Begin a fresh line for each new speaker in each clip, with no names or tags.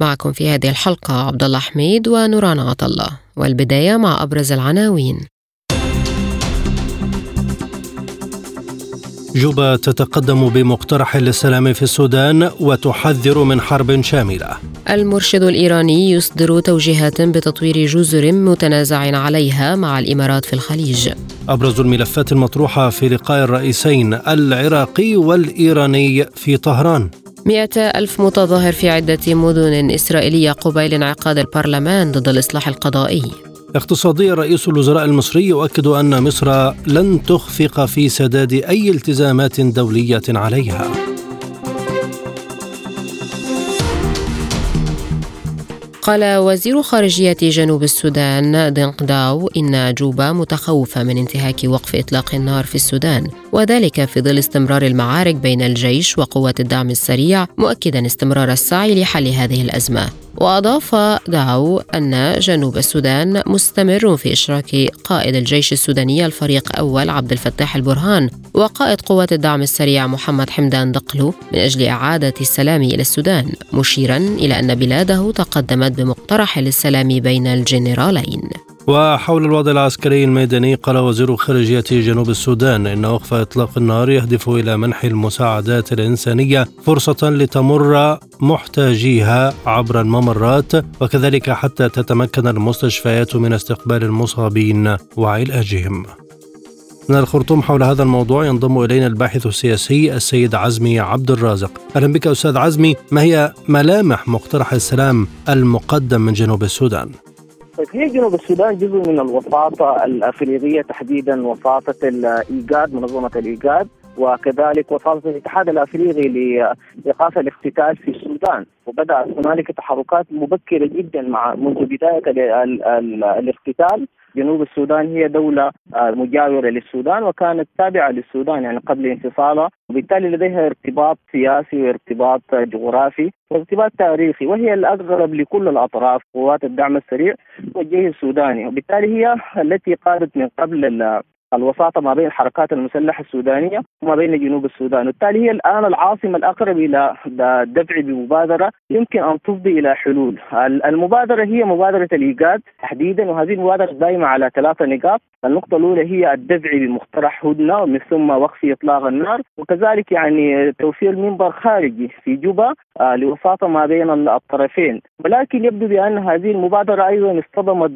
معكم في هذه الحلقة عبد الله حميد ونوران عطا الله والبداية مع أبرز العناوين
جوبا تتقدم بمقترح للسلام في السودان وتحذر من حرب شاملة.
المرشد الإيراني يصدر توجيهات بتطوير جزر متنازع عليها مع الإمارات في الخليج.
أبرز الملفات المطروحة في لقاء الرئيسين العراقي والإيراني في طهران.
مئة ألف متظاهر في عدة مدن إسرائيلية قبيل انعقاد البرلمان ضد الإصلاح القضائي.
اقتصاديا رئيس الوزراء المصري يؤكد أن مصر لن تخفق في سداد أي التزامات دولية عليها.
قال وزير خارجية جنوب السودان دينق داو إن جوبا متخوفة من انتهاك وقف إطلاق النار في السودان وذلك في ظل استمرار المعارك بين الجيش وقوات الدعم السريع مؤكدا استمرار السعي لحل هذه الأزمة. وأضاف داو أن جنوب السودان مستمر في إشراك قائد الجيش السوداني الفريق أول عبد الفتاح البرهان وقائد قوات الدعم السريع محمد حمدان دقلو من أجل إعادة السلام إلى السودان مشيرا إلى أن بلاده تقدمت بمقترح للسلام بين الجنرالين
وحول الوضع العسكري الميداني قال وزير خارجية جنوب السودان إن وقف إطلاق النار يهدف إلى منح المساعدات الإنسانية فرصة لتمر محتاجيها عبر الممرات وكذلك حتى تتمكن المستشفيات من استقبال المصابين وعلاجهم. من الخرطوم حول هذا الموضوع ينضم إلينا الباحث السياسي السيد عزمي عبد الرازق. أهلا بك أستاذ عزمي، ما هي ملامح مقترح السلام المقدم من جنوب السودان؟
طيب هي جنوب السودان جزء من الوساطة الأفريقية تحديدا وساطة الإيجاد منظمة الإيجاد وكذلك وساطة الاتحاد الأفريقي لإيقاف الاقتتال في السودان وبدأت هنالك تحركات مبكرة جدا مع منذ بداية الاقتتال جنوب السودان هي دولة آه، مجاورة للسودان وكانت تابعة للسودان يعني قبل انفصالها. وبالتالي لديها ارتباط سياسي وارتباط جغرافي وارتباط تاريخي وهي الأقرب لكل الأطراف قوات الدعم السريع والجيش السوداني وبالتالي هي التي قادت من قبل الوساطة ما بين الحركات المسلحة السودانية وما بين جنوب السودان، وبالتالي هي الآن العاصمة الأقرب إلى الدفع بمبادرة يمكن أن تفضي إلى حلول. المبادرة هي مبادرة الإيجاد تحديدا وهذه المبادرة دائمه على ثلاثة نقاط، النقطة الأولى هي الدفع بمقترح هدنة ومن ثم وقف إطلاق النار. وكذلك يعني توفير منبر خارجي في جوبا آه، لوساطة ما بين الطرفين، ولكن يبدو بأن هذه المبادرة أيضا اصطدمت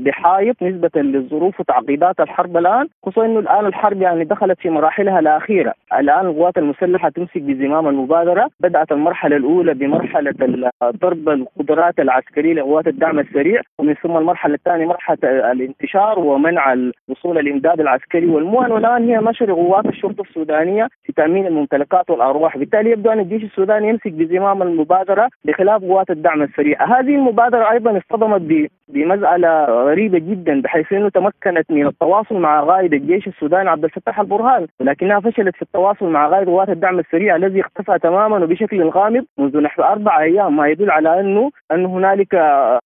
بحائط نسبة للظروف وتعقيدات الحرب الآن. الآن خصوصا إنه الآن الحرب يعني دخلت في مراحلها الأخيرة، الآن القوات المسلحة تمسك بزمام المبادرة، بدأت المرحلة الأولى بمرحلة ضرب القدرات العسكرية لقوات الدعم السريع، ومن ثم المرحلة الثانية مرحلة الانتشار ومنع وصول الامداد العسكري والمؤن، والآن هي نشر قوات الشرطه السودانية في تأمين الممتلكات والأرواح، بالتالي يبدو أن الجيش السوداني يمسك بزمام المبادرة بخلاف قوات الدعم السريع، هذه المبادرة أيضا اصطدمت بمسألة غريبة جدا بحيث إنه تمكنت من التواصل مع قائد الجيش السوداني عبد الفتاح البرهان ولكنها فشلت في التواصل مع قائد قوات الدعم السريع الذي اختفى تماما وبشكل غامض منذ نحو أربع أيام. ما يدل على أنه أن هنالك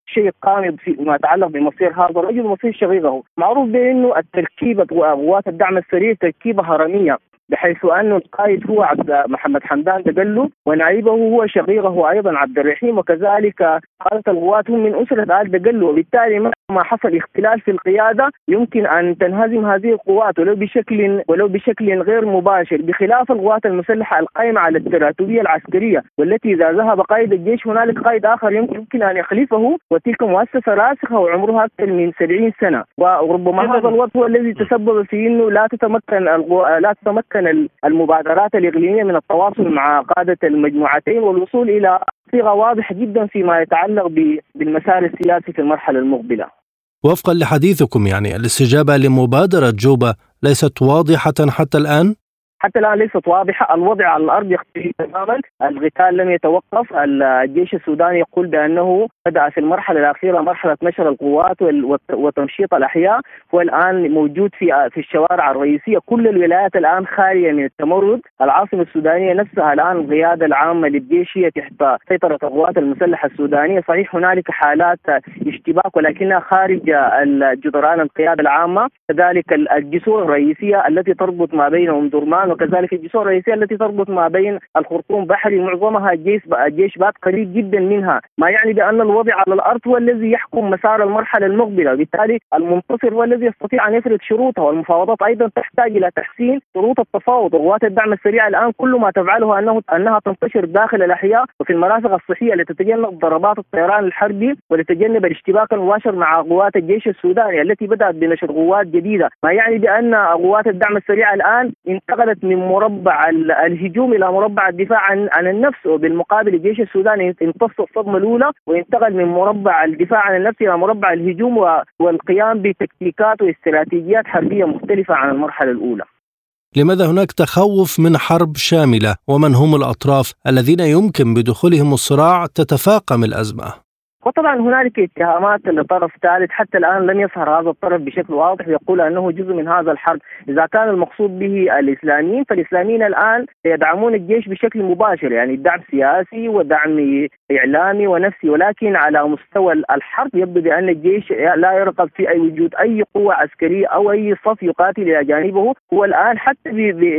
شيء غامض فيما يتعلق بمصير هذا الرجل ومصير شقيقه. معروف بأنه التركيبة قوات الدعم السريع تركيبة هرمية. بحيث أن القائد هو عبد محمد حمدان دقلو ونائبه هو شقيقه أيضا عبد الرحيم وكذلك قادة القوات هم من أسرة آل دقلو. وبالتالي ما حصل اختلال في القيادة يمكن أن تنهزم هذه القوات ولو بشكل ولو بشكل غير مباشر بخلاف القوات المسلحة القائمة على التراتبية العسكرية والتي إذا ذهب قائد الجيش هنالك قائد آخر يمكن أن يخلفه وتلك مؤسسة راسخة وعمرها أكثر من 70 سنة. وربما هذا الوضع هو الذي تسبب في أنه لا تتمكن لا تتمكن المبادرات الإقليمية من التواصل مع قادة المجموعتين والوصول إلى صيغة واضحة جدا فيما يتعلق بالمسار السياسي في المرحلة المقبلة
وفقا لحديثكم يعني الاستجابة لمبادرة جوبا ليست واضحة حتى الآن؟
حتى الآن ليست واضحة الوضع على الأرض يختلف تماما. القتال لم يتوقف. الجيش السوداني يقول بأنه بدأ في المرحلة الأخيرة مرحلة نشر القوات وتمشيط الأحياء هو الان موجود في في الشوارع الرئيسية. كل الولايات الآن خالية من التمرد. العاصمة السودانية نفسها الآن القيادة العامة للجيش هي تحت سيطرة القوات المسلحة السودانية. صحيح هنالك حالات اشتباك ولكنها خارج جدران القيادة العامة. كذلك الجسور الرئيسية التي تربط ما بين ام درمان وكذلك الجسور الرئيسية التي تربط ما بين الخرطوم بحري معظمها الجيش الجيش بات قريب جدا منها. ما يعني بأن الوضع على الأرض هو الذي يحكم مسار المرحلة المقبلة. وبالتالي المنتصر هو الذي يستطيع أن يفرض شروطه والمفاوضات أيضا تحتاج إلى تحسين شروط التفاوض. وقوات الدعم السريع الآن كل ما تفعله انه أنها تنتشر داخل الأحياء وفي المرافق الصحية لتتجنب ضربات الطيران الحربي ولتجنب الاشتباك المباشر مع قوات الجيش السوداني التي بدأت بنشر قوات جديدة. ما يعني بأن قوات الدعم السريع الآن انتقلت من مربع الهجوم إلى مربع الدفاع عن عن النفس وبالمقابل الجيش السوداني امتص الصدمة الأولى وانتقل من مربع الدفاع عن النفس إلى مربع الهجوم والقيام بتكتيكات واستراتيجيات حربية مختلفة عن المرحلة الأولى.
لماذا هناك تخوف من حرب شاملة ومن هم الأطراف الذين يمكن بدخولهم الصراع تتفاقم الأزمة؟
وطبعا هنالك اتهامات لطرف ثالث حتى الآن لم يظهر هذا الطرف بشكل واضح يقول أنه جزء من هذا الحرب، إذا كان المقصود به الإسلاميين فالإسلاميين الآن يدعمون الجيش بشكل مباشر يعني دعم سياسي ودعم إعلامي ونفسي. ولكن على مستوى الحرب يبدو بأن الجيش لا يرغب في أي وجود أي قوة عسكرية أو أي صف يقاتل إلى جانبه، هو الآن حتى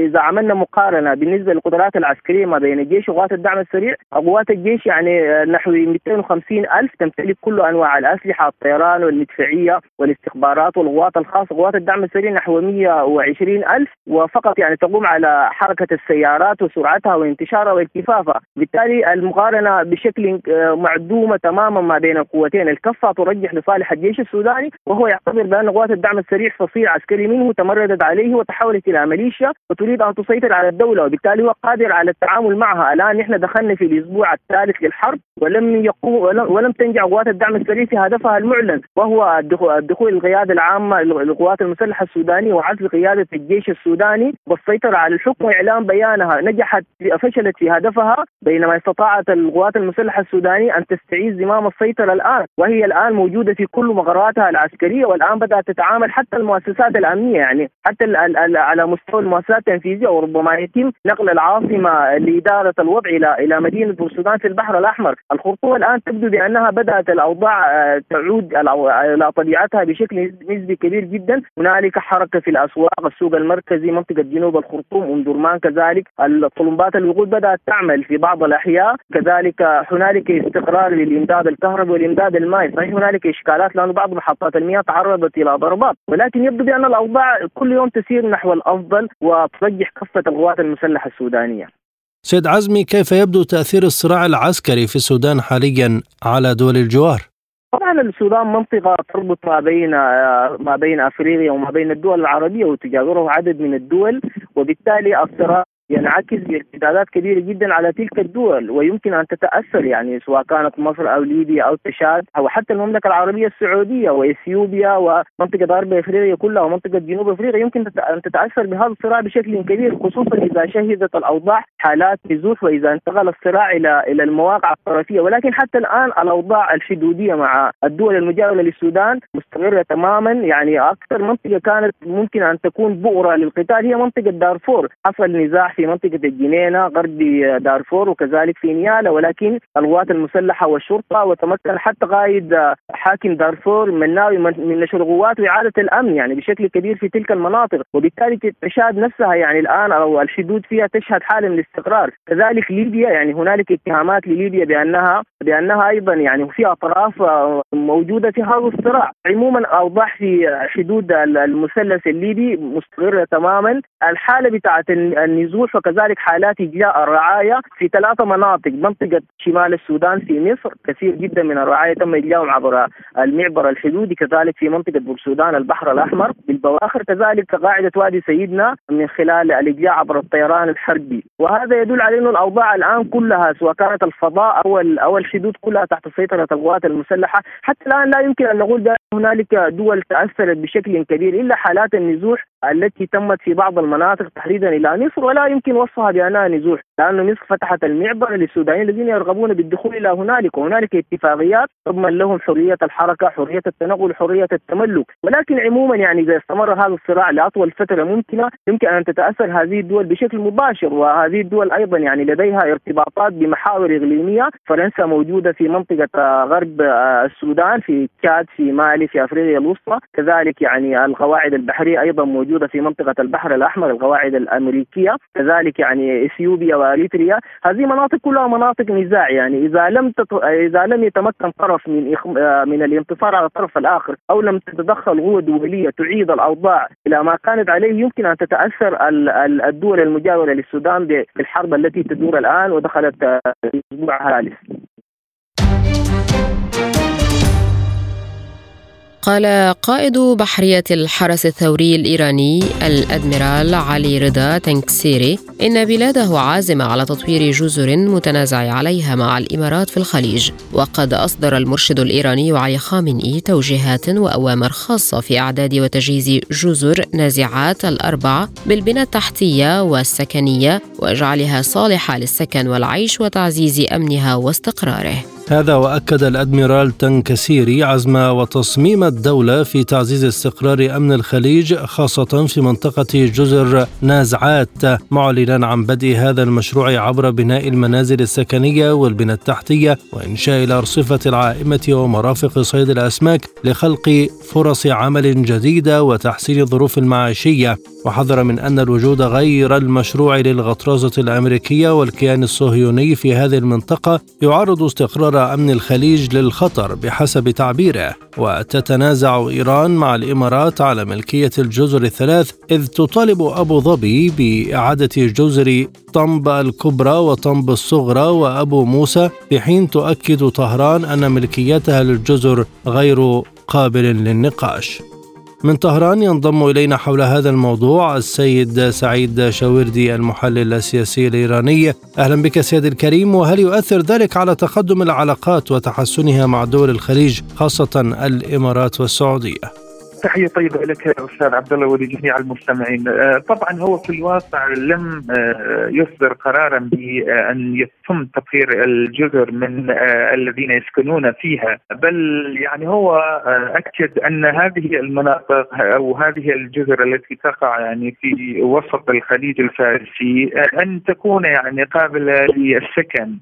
إذا عملنا مقارنة بالنسبة للقدرات العسكرية ما بين الجيش وقوات الدعم السريع، قوات الجيش يعني نحو 250 ألف تمتلك كل أنواع الأسلحة الطيران والمدفعية والاستخبارات والقوات الخاصه قوات الدعم السريع نحو 120 ألف وفقط يعني تقوم على حركة السيارات وسرعتها وانتشارها والكفافة. بالتالي المقارنة بشكل آه، معدومة تماما ما بين القوتين. الكفة ترجح لصالح الجيش السوداني وهو يعتبر بأن قوات الدعم السريع فصيل عسكري منه تمردت عليه وتحولت إلى ميليشيا وتريد أن تسيطر على الدولة. وبالتالي هو قادر على التعامل معها. الآن نحن دخلنا في الأسبوع الثالث للحرب ولم يقوم ولم تنجح قوات الدعم السريع في هدفها المعلن وهو الدخول القيادة العامة للقوات المسلحة السودانية وعزل قيادة الجيش السوداني والسيطرة على الحكم وإعلان بيانها نجحت فشلت في هدفها بينما استطاعت القوات المسلحة السودانية أن تستعيد زمام السيطرة الآن وهي الآن موجودة في كل مقراتها العسكرية والآن بدأت تتعامل حتى المؤسسات الأمنية يعني حتى على مستوى المؤسسات التنفيذية وربما يتم نقل العاصمة لإدارة الوضع إلى إلى مدينة السودان في البحر الأحمر. الخرطوم الآن تبدو بأنها بدأت الأوضاع آه، تعود إلى طبيعتها بشكل نسبي كبير جدا. هنالك حركة في الأسواق السوق المركزي منطقة جنوب الخرطوم ام درمان كذلك. الطلمبات الوقود بدأت تعمل في بعض الأحياء. كذلك هنالك استقرار للإمداد الكهربائي والإمداد المائي. صحيح هنالك إشكالات لأن بعض محطات المياه تعرضت إلى ضربات. ولكن يبدو بأن الأوضاع كل يوم تسير نحو الأفضل وترجح كفه القوات المسلحة السودانية.
سيد عزمي كيف يبدو تأثير الصراع العسكري في السودان حاليا على دول الجوار؟
طبعا السودان منطقة تربط ما بين ما بين أفريقيا وما بين الدول العربية وتجاوره عدد من الدول وبالتالي الصراع ينعكس بارتدادات كبيرة جدا على تلك الدول ويمكن أن تتأثر يعني سواء كانت مصر أو ليبيا أو تشاد أو حتى المملكة العربية السعودية وإثيوبيا ومنطقة غرب إفريقيا كلها ومنطقة جنوب إفريقيا يمكن أن تتأثر بهذا الصراع بشكل كبير خصوصا إذا شهدت الأوضاع حالات نزوح وإذا انتقل الصراع إلى إلى المواقع الطرفيه ولكن حتى الآن الأوضاع الحدودية مع الدول المجاورة للسودان مستمرة تماما. يعني أكثر منطقة كانت ممكن أن تكون بؤرة للقتال هي منطقة دارفور حصل نزاع في منطقة الجنينة غرب دارفور وكذلك في نيالا. ولكن القوات المسلحة والشرطة وتمكن حتى قائد حاكم دارفور مناوي من نشر القوات وإعادة الأمن يعني بشكل كبير في تلك المناطق. وبالتالي تشهد نفسها يعني الآن أو الحدود فيها تشهد حالة من الاستقرار كذلك ليبيا يعني هنالك اتهامات لليبيا بأنها بأنها أيضا يعني في أطراف موجودة في هذا الصراع. عموما أوضاع في حدود المثلث الليبي مستقرة تماما. الحالة بتاعت النزول النزوح وكذلك حالات إجلاء الرعاية في ثلاثة مناطق منطقة شمال السودان في مصر كثير جدا من الرعاية تم إجلاءهم عبر المعبر الحدودي كذلك في منطقة بورسودان البحر الأحمر بالبواخر كذلك قاعدة وادي سيدنا من خلال الإجلاء عبر الطيران الحربي. وهذا يدل على أنه الأوضاع الآن كلها سواء كانت الفضاء أو أو الحدود كلها تحت سيطرة القوات المسلحة. حتى الآن لا يمكن أن نقول هنالك دول تأثرت بشكل كبير إلا حالات النزوح التي تمت في بعض المناطق تحديدا إلى مصر ولا يمكن وصفها بأنها نزوح لأنه مصر فتحت المعبر للسودانيين الذين يرغبون بالدخول إلى هنالك وهنالك اتفاقيات تضمن لهم حرية الحركة، حرية التنقل، حرية التملك، ولكن عموما يعني إذا استمر هذا الصراع لأطول فترة ممكنة يمكن أن تتأثر هذه الدول بشكل مباشر وهذه الدول أيضا يعني لديها ارتباطات بمحاور إقليمية، فرنسا موجودة في منطقة غرب السودان في تشاد في مالي في أفريقيا الوسطى، كذلك يعني القواعد البحرية أيضا موجودة في منطقة البحر الأحمر القواعد الأمريكية، كذلك يعني إثيوبيا وإريتريا، هذه مناطق كلها مناطق نزاع يعني إذا لم تت... إذا لم يتمكن طرف من إخ... من الانتصار على الطرف الآخر أو لم تتدخل قوة دولية تعيد الأوضاع إلى ما كانت عليه يمكن أن تتأثر الدول المجاورة للسودان بالحرب التي تدور الآن ودخلت الأسبوع الثالث.
قال قائد بحرية الحرس الثوري الإيراني الأدميرال علي رضا تنكسيري إن بلاده عازمة على تطوير جزر متنازع عليها مع الإمارات في الخليج وقد أصدر المرشد الإيراني علي خامنئي توجيهات وأوامر خاصة في إعداد وتجهيز جزر نازعات الأربع بالبنى التحتية والسكنية وجعلها صالحة للسكن والعيش وتعزيز أمنها واستقراره.
هذا وأكد الأدميرال تنكسيري عزم وتصميم الدولة في تعزيز استقرار أمن الخليج خاصة في منطقة جزر نازعات. معلنا عن بدء هذا المشروع عبر بناء المنازل السكنية والبنى التحتية وإنشاء الارصفه العائمة ومرافق صيد الأسماك لخلق فرص عمل جديدة وتحسين الظروف المعيشية. وحذر من أن الوجود غير المشروع للغطرسة الأمريكية والكيان الصهيوني في هذه المنطقة يعرض استقرار أمن الخليج للخطر بحسب تعبيره. وتتنازع إيران مع الإمارات على ملكية الجزر الثلاث إذ تطالب أبو ظبي بإعادة جزر طنب الكبرى وطنب الصغرى وأبو موسى في حين تؤكد طهران أن ملكيتها للجزر غير قابل للنقاش. من طهران ينضم إلينا حول هذا الموضوع السيد سعيد شاوردي المحلل السياسي الإيراني أهلا بك سيدي الكريم وهل يؤثر ذلك على تقدم العلاقات وتحسنها مع دول الخليج خاصة الإمارات والسعودية؟
تحية طيبة لك أستاذ عبد الله ولجميع المستمعين. آه، طبعا هو في الواقع لم آه، يصدر قرارا بأن يتم تطهير الجزر من آه، الذين يسكنون فيها. بل يعني هو أكد أن هذه المناطق أو هذه الجزر التي تقع يعني في وسط الخليج الفارسي أن تكون يعني قابلة للسكن.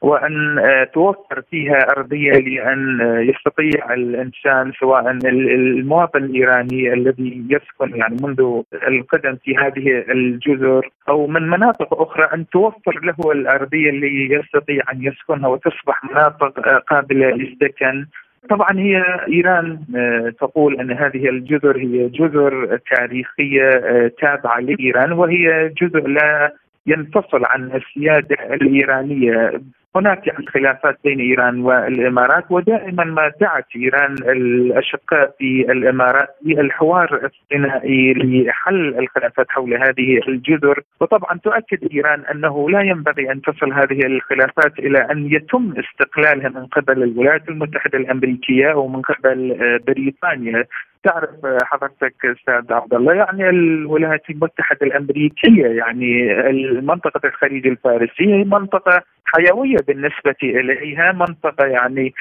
وأن آه، توفر فيها أرضية لأن آه، يستطيع الإنسان سواء المواطن الإيراني الذي يسكن يعني منذ القدم في هذه الجزر أو من مناطق أخرى أن توفر له الأرضية اللي يستطيع أن يسكنها وتصبح مناطق آه، قابلة للسكن. طبعا هي إيران تقول أن هذه الجزر هي جزر تاريخية تابعة لإيران وهي جزء لا ينفصل عن السيادة الإيرانية. هناك يعني خلافات بين إيران والإمارات ودائما ما دعت إيران الأشقاء في الإمارات للحوار الثنائي لحل الخلافات حول هذه الجزر وطبعا تؤكد إيران أنه لا ينبغي أن تصل هذه الخلافات إلى أن يتم استقلالها من قبل الولايات المتحدة الأمريكية أو من قبل بريطانيا. تعرف حضرتك أستاذ عبد الله يعني الولايات المتحدة الأمريكية يعني منطقه الخليج الفارسي هي منطقة حيوية بالنسبة إليها منطقة يعني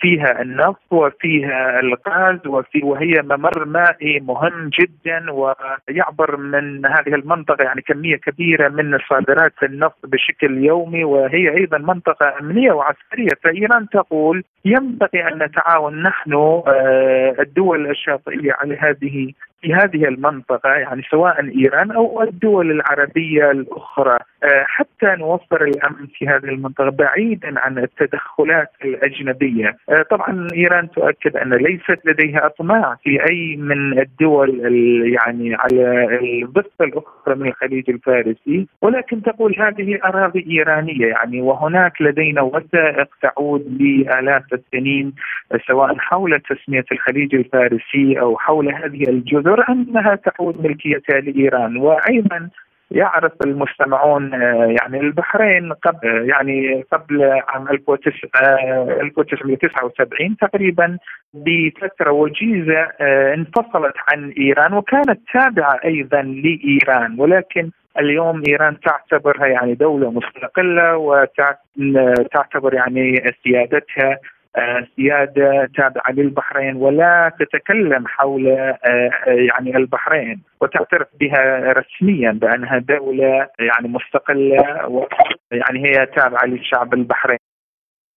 فيها النفط وفيها الغاز وفي وهي ممر مائي مهم جدا ويعبر من هذه المنطقة يعني كمية كبيرة من صادرات النفط بشكل يومي وهي أيضا منطقة أمنية وعسكرية. فإيران تقول ينبغي أن نتعاون نحن آه، الدول الشاطئية على هذه في هذه المنطقة يعني سواء إيران أو الدول العربية الأخرى آه، حتى نوفر الأمن في هذه المنطقة بعيدا عن التدخلات الأجنبية. آه، طبعا إيران تؤكد أن ليست لديها أطماع في أي من الدول يعني على الضفة الأخرى من الخليج الفارسي ولكن تقول هذه أراضي إيرانية يعني وهناك لدينا وثائق تعود لآلاف السنين سواء حول تسمية الخليج الفارسي أو حول هذه الجزر أنها تعود ملكيتها لإيران وأيضا يعرف المستمعون يعني البحرين قبل يعني قبل عام 1979 تقريبا بفتره وجيزه انفصلت عن إيران وكانت تابعة أيضا لإيران ولكن اليوم إيران تعتبرها يعني دولة مستقلة وتعتبر يعني سيادتها آه، سيادة تابعة للبحرين ولا تتكلم حول آه، يعني البحرين وتعترف بها رسميا بأنها دولة يعني مستقلة ويعني هي تابعة للشعب البحريني.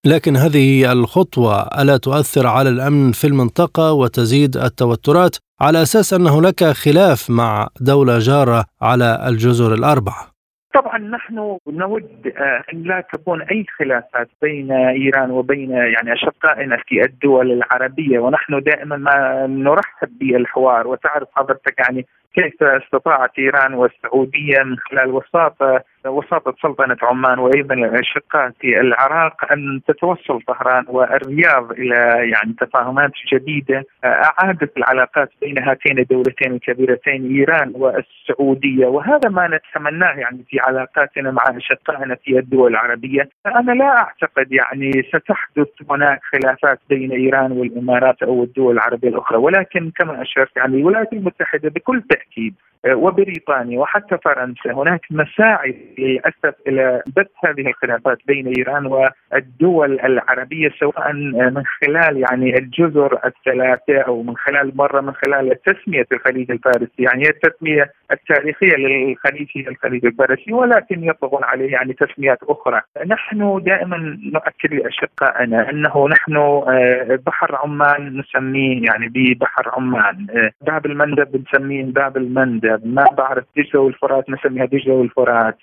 لكن هذه الخطوة ألا تؤثر على الأمن في المنطقة وتزيد التوترات على أساس أن هناك خلاف مع دولة جارة على الجزر الأربعة؟
طبعا نحن نود آه، أن لا تكون أي خلافات بين إيران وبين يعني أشقائنا في الدول العربية ونحن دائما ما نرحب بالحوار وتعرف حضرتك يعني كيف استطاعت إيران والسعودية من خلال وساطه وساطة سلطنة عمان وأيضا الاشقاء في العراق أن تتوصل طهران والرياض إلى يعني تفاهمات جديدة أعادت العلاقات بين هاتين الدولتين الكبيرتين إيران والسعودية. وهذا ما نتمناه يعني في علاقاتنا مع أشقائنا في الدول العربية. أنا لا أعتقد يعني ستحدث هناك خلافات بين إيران والإمارات أو الدول العربية الأخرى. ولكن كما أشرت يعني الولايات المتحدة بكل تاكيد آه، وبريطانيا وحتى فرنسا. هناك مساعي للأسف إلى بث هذه الخلافات بين إيران والدول العربية سواء من خلال يعني الجزر الثلاثة أو من خلال مرة من خلال تسمية الخليج الفارسي. يعني التسمية التاريخية للخليج هي الخليج الفارسي ولكن يطلقون عليه يعني تسميات أخرى. نحن دائما نؤكد لأشقائنا أنه نحن آه، بحر عمان نسميه يعني ببحر عمان. آه، باب المندب بنسميه باب المندب. ما بعرف دجله والفرات نسميها دجله والفرات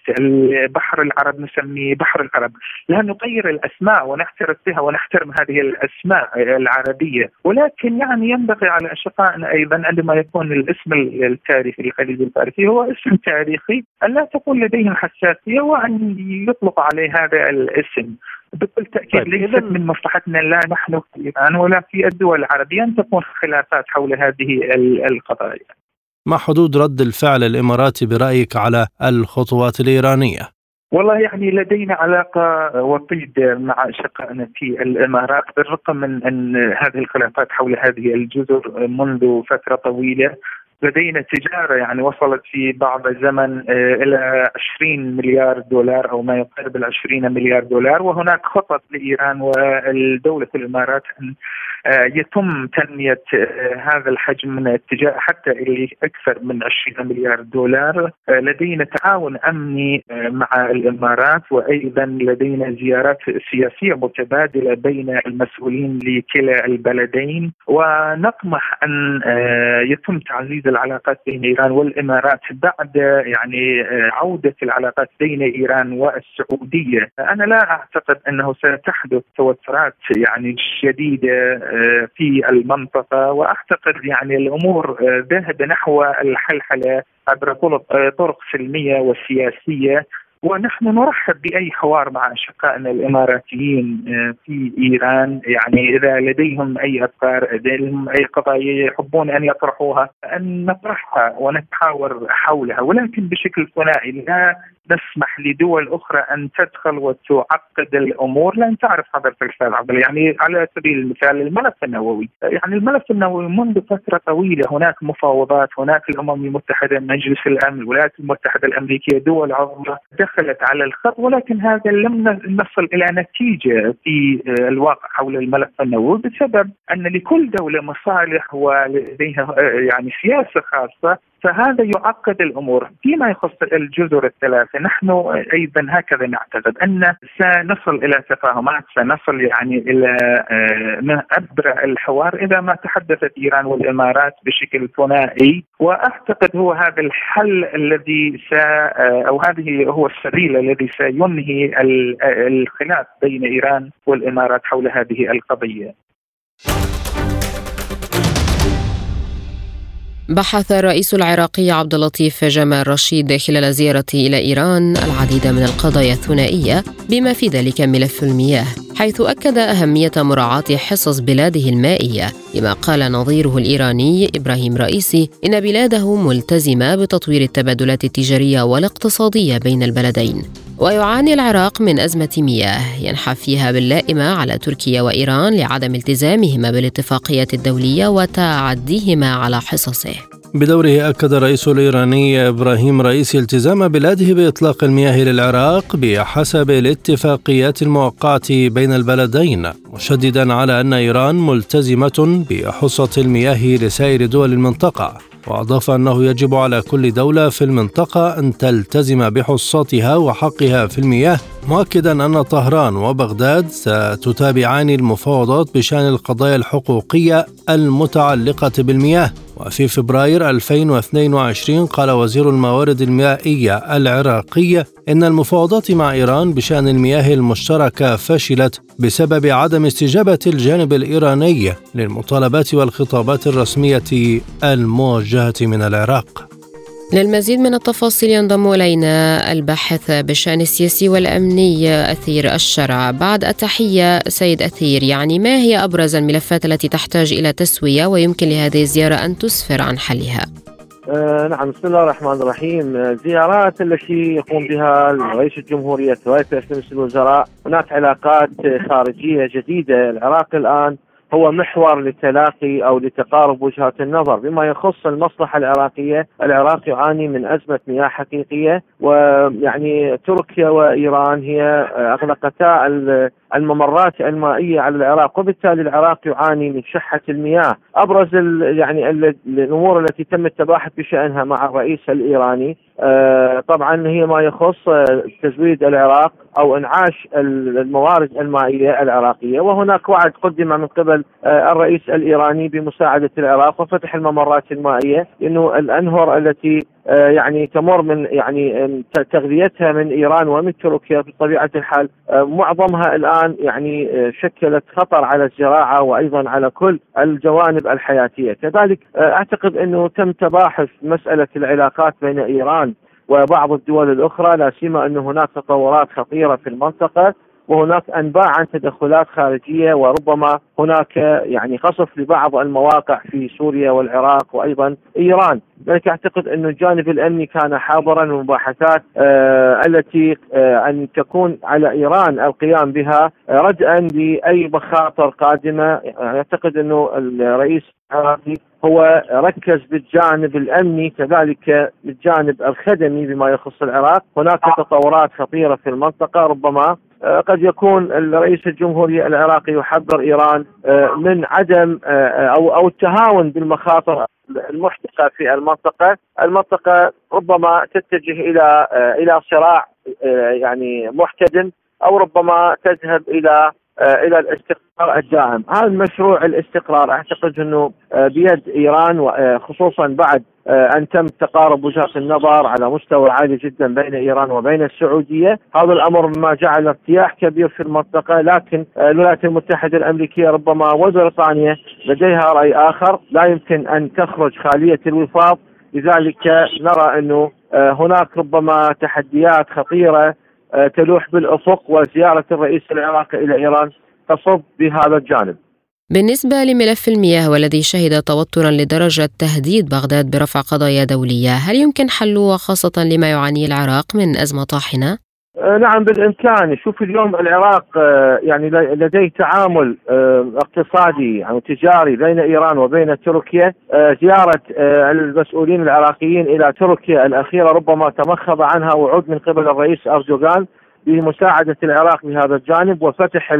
بحر العرب نسميه بحر العرب. لا نغير الأسماء ونحترف بها ونحترم هذه الأسماء العربية. ولكن يعني ينبغي على أشقائنا أيضا عندما يكون الاسم التاريخي للخليج الفارسي هو اسم تاريخي أن لا تكون لديهم حساسية وأن يطلق عليه هذا الاسم. بكل تأكيد طيب ليست من مصلحتنا لا نحن في إيران ولا في الدول العربية أن تكون خلافات حول هذه القضايا.
ما حدود رد الفعل الإماراتي برأيك على الخطوات الإيرانية؟
والله يعني لدينا علاقة وطيدة مع أشقائنا في الإمارات بالرغم من أن هذه الخلافات حول هذه الجزر منذ فترة طويلة لدينا تجارة يعني وصلت في بعض الزمن آه، إلى 20 مليار دولار أو ما يقارب ال 20 مليار دولار وهناك خطط لإيران والدولة الإمارات أن يتم تنمية آه، هذا الحجم من التجارة حتى اللي أكثر من 20 مليار دولار. لدينا تعاون أمني مع الإمارات وأيضا لدينا زيارات سياسية متبادلة بين المسؤولين لكلا البلدين. ونطمح أن يتم تعزيز العلاقات بين إيران والإمارات بعد يعني آه، عودة العلاقات بين إيران والسعودية، أنا لا أعتقد أنه ستحدث توترات يعني شديدة آه، في المنطقة وأعتقد يعني الأمور آه، ذاهبه نحو الحلحلة عبر طرق طرق سلمية وسياسية ونحن نرحب بأي حوار مع أشقائنا الإماراتيين آه، في إيران. يعني إذا لديهم أي أفكار لديهم أي قضايا يحبون أن يطرحوها أن نطرحها ونتحاور حولها ولكن بشكل ثنائي لا نسمح لدول أخرى أن تدخل وتعقد الأمور؟ لأن تعرف حضرتك أستاذ عبد يعني على سبيل المثال الملف النووي، يعني الملف النووي منذ فترة طويلة هناك مفاوضات، هناك الأمم المتحدة، مجلس الأمن، الولايات المتحدة الأمريكية، دول عظمى دخلت على الخط ولكن هذا لم نصل إلى نتيجة في الواقع حول الملف النووي بسبب أن لكل دولة مصالح ولديها يعني سياسة خاصة فهذا يعقد الأمور فيما يخص الجزر الثلاثة نحن أيضا هكذا نعتقد أن سنصل إلى تفاهمات سنصل يعني إلى آه، ابرع الحوار إذا ما تحدثت إيران والإمارات بشكل ثنائي وأعتقد هو هذا الحل الذي س آه، أو هذه هو السبيل الذي سينهي الخلاف بين إيران والإمارات حول هذه القضية.
بحث الرئيس العراقي عبد اللطيف جمال رشيد خلال زيارته إلى إيران العديد من القضايا الثنائية بما في ذلك ملف المياه حيث أكد أهمية مراعاة حصص بلاده المائية لما قال نظيره الإيراني إبراهيم رئيسي إن بلاده ملتزمة بتطوير التبادلات التجارية والاقتصادية بين البلدين. ويعاني العراق من أزمة مياه. ينحى فيها باللائمة على تركيا وإيران لعدم التزامهما بالاتفاقية الدولية وتعديهما على حصصه.
بدوره أكد الرئيس الإيراني إبراهيم رئيسي التزام بلاده بإطلاق المياه للعراق بحسب الاتفاقيات الموقعة بين البلدين مشددا على أن إيران ملتزمة بحصة المياه لسائر دول المنطقة. وأضاف أنه يجب على كل دولة في المنطقة أن تلتزم بحصتها وحقها في المياه مؤكدا أن طهران وبغداد ستتابعان المفاوضات بشأن القضايا الحقوقية المتعلقة بالمياه. وفي فبراير 2022 قال وزير الموارد المائية العراقي إن المفاوضات مع إيران بشأن المياه المشتركة فشلت بسبب عدم استجابة الجانب الإيراني للمطالبات والخطابات الرسمية الموجهة من العراق.
للمزيد من التفاصيل ينضم إلينا الباحث بالشأن السياسي والأمني أثير الشرع. بعد التحية سيد أثير يعني ما هي أبرز الملفات التي تحتاج إلى تسوية ويمكن لهذه الزيارة أن تسفر عن حلها؟
آه نعم بسم الله الرحمن الرحيم. الزيارات التي يقوم بها رئيس الجمهورية رئيس مجلس الوزراء هناك علاقات خارجية جديدة. العراق الآن هو محور لتلاقي أو لتقارب وجهات النظر بما يخص المصلحة العراقية، العراق يعاني من أزمة مياه حقيقية ويعني تركيا وإيران هي أغلقتا الممرات المائية على العراق وبالتالي العراق يعاني من شحة المياه، أبرز يعني الأمور التي تم التباحث بشأنها مع الرئيس الإيراني آه، طبعا هي ما يخص تزويد العراق أو إنعاش الموارد المائية العراقية. وهناك وعد قدم من قبل آه، الرئيس الإيراني بمساعدة العراق وفتح الممرات المائية انه الأنهر التي آه، يعني تمر من يعني تغذيتها من إيران ومن تركيا بطبيعة الحال. معظمها الآن يعني شكلت خطر على الزراعة وأيضا على كل الجوانب الحياتية، كذلك أعتقد إنه تم تباحث مسألة العلاقات بين إيران وبعض الدول الأخرى لا سيما أن هناك تطورات خطيرة في المنطقة. وهناك أنباء عن تدخلات خارجية وربما هناك يعني قصف لبعض المواقع في سوريا والعراق وأيضا إيران، لذلك اعتقد انه الجانب الأمني كان حاضرا المباحثات آه التي آه أن تكون على إيران القيام بها آه ردءا لأي مخاطر قادمة، اعتقد انه الرئيس العراقي هو ركز بالجانب الأمني كذلك بالجانب الخدمي بما يخص العراق، هناك تطورات خطيرة في المنطقة ربما آه، قد يكون الرئيس الجمهوري العراقي يحذر إيران آه، من عدم آه، أو أو التهاون بالمخاطر المحدقة في المنطقة، المنطقة ربما تتجه إلى إلى صراع يعني محتدم أو ربما تذهب إلى إلى الاستقرار الدائم، هذا المشروع الاستقرار أعتقد أنه بيد إيران وخصوصا بعد آه، أن تم تقارب وجهات النظر على مستوى عالي جدا بين إيران وبين السعودية، هذا الأمر ما جعل ارتياح كبير في المنطقة لكن آه، الولايات المتحدة الأمريكية ربما وبريطانيا لديها رأي آخر. لا يمكن أن تخرج خالية الوفاض لذلك نرى أنه آه، هناك ربما تحديات خطيرة تلوح بالأفق وزيارة الرئيس العراقي إلى إيران تصب بهذا الجانب.
بالنسبة لملف المياه والذي شهد توترا لدرجة تهديد بغداد برفع قضايا دولية هل يمكن حله خاصة لما يعانيه العراق من أزمة طاحنة؟
آه، نعم بالإمكان. شوف اليوم العراق آه، يعني لديه تعامل آه، اقتصادي يعني تجاري بين إيران وبين تركيا. زيارة المسؤولين العراقيين إلى تركيا الأخيرة ربما تمخض عنها وعود من قبل الرئيس أردوغان بمساعدة العراق بهذا الجانب وفتح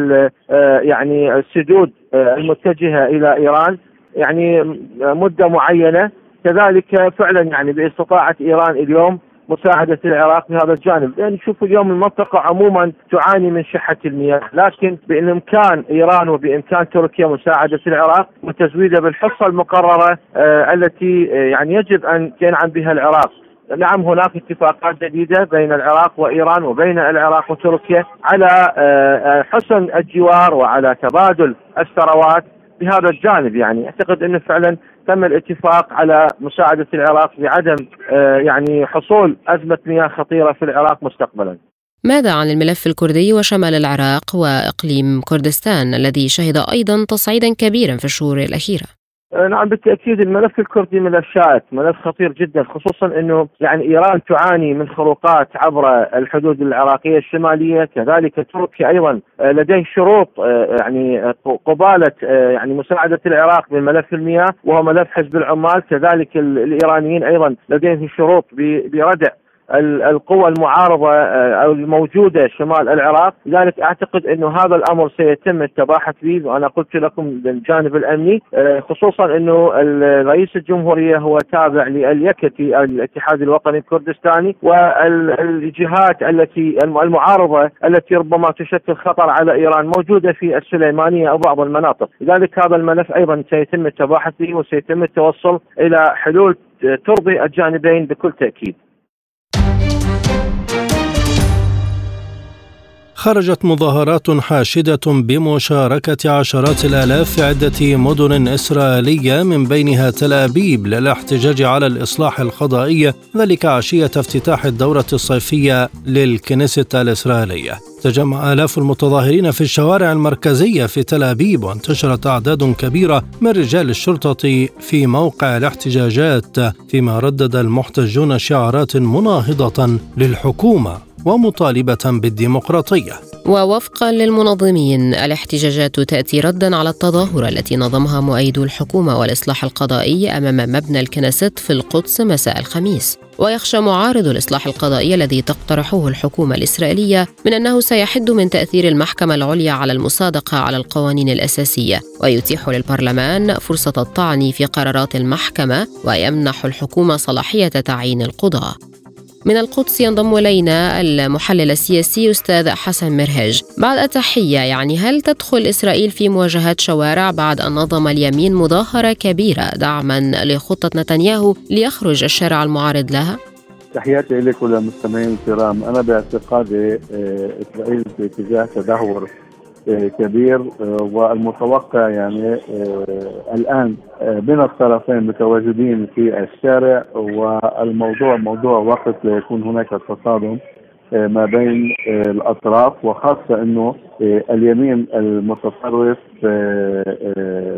يعني السدود المتجهة إلى إيران. يعني مدة معينة. كذلك فعلا يعني بإستطاعة إيران اليوم مساعدة العراق بهذا الجانب. لأن شوفوا اليوم المنطقة عموما تعاني من شحة المياه لكن بإمكان إيران وبإمكان تركيا مساعدة العراق وتزويدها بالحصة المقررة آه التي يعني يجب أن ينعم بها العراق. نعم هناك اتفاقات جديدة بين العراق وإيران وبين العراق وتركيا على آه، آه، حسن الجوار وعلى تبادل الثروات بهذا الجانب. يعني أعتقد إنه فعلا تم الاتفاق على مساعدة العراق لعدم آه، يعني حصول أزمة مياه خطيرة في العراق مستقبلا.
ماذا عن الملف الكردي وشمال العراق وإقليم كردستان الذي شهد أيضا تصعيدا كبيرا في الشهور الأخيرة؟
آه، نعم بالتأكيد الملف الكردي ملف شائك، ملف خطير جدا خصوصا إنه يعني إيران تعاني من خروقات عبر الحدود العراقية الشمالية، كذلك تركيا أيضا آه، لديه شروط آه، يعني قبالة يعني مساعدة العراق بملف المياه وهو ملف حزب العمال، كذلك الإيرانيين أيضا لديهم شروط بردع. القوى المعارضة آه، الموجودة شمال العراق. لذلك أعتقد أنه هذا الأمر سيتم التباحث به وأنا قلت لكم بالجانب الأمني آه، خصوصا أنه رئيس الجمهورية هو تابع لليكتي الاتحاد الوطني الكردستاني والجهات التي المعارضة التي ربما تشكل خطر على إيران موجودة في السليمانية أو بعض المناطق. لذلك هذا الملف أيضا سيتم التباحث به وسيتم التوصل إلى حلول ترضي الجانبين بكل تأكيد.
خرجت مظاهرات حاشدة بمشاركة عشرات الآلاف في عدة مدن إسرائيلية من بينها تل أبيب للاحتجاج على الإصلاح القضائي ذلك عشية افتتاح الدورة الصيفية للكنيست الإسرائيلية. تجمع آلاف المتظاهرين في الشوارع المركزية في تل أبيب وانتشرت أعداد كبيرة من رجال الشرطة في موقع الاحتجاجات فيما ردد المحتجون شعارات مناهضة للحكومة ومطالبة بالديمقراطية.
ووفقا للمنظمين الاحتجاجات تأتي ردا على التظاهرة التي نظمها مؤيدو الحكومة والإصلاح القضائي أمام مبنى الكنيست في القدس مساء الخميس. ويخشى معارض الإصلاح القضائي الذي تقترحه الحكومة الإسرائيلية من أنه سيحد من تأثير المحكمة العليا على المصادقة على القوانين الأساسية. ويتيح للبرلمان فرصة الطعن في قرارات المحكمة ويمنح الحكومة صلاحية تعيين القضاة. من القدس ينضم إلينا المحلل السياسي أستاذ حسن مرهج بعد التحية يعني هل تدخل إسرائيل في مواجهات شوارع بعد أن نظم اليمين مظاهرة كبيرة دعما لخطة نتنياهو ليخرج الشارع المعارض لها؟
تحياتي لك وللمستمعين الكرام أنا باعتقادي آه، إسرائيل في اتجاه تدهور كبير آه، والمتوقع يعني آه، الآن آه، من الطرفين متواجدين في الشارع والموضوع موضوع وقت ليكون هناك تصادم ما بين الأطراف وخاصة إنه اليمين المتطرف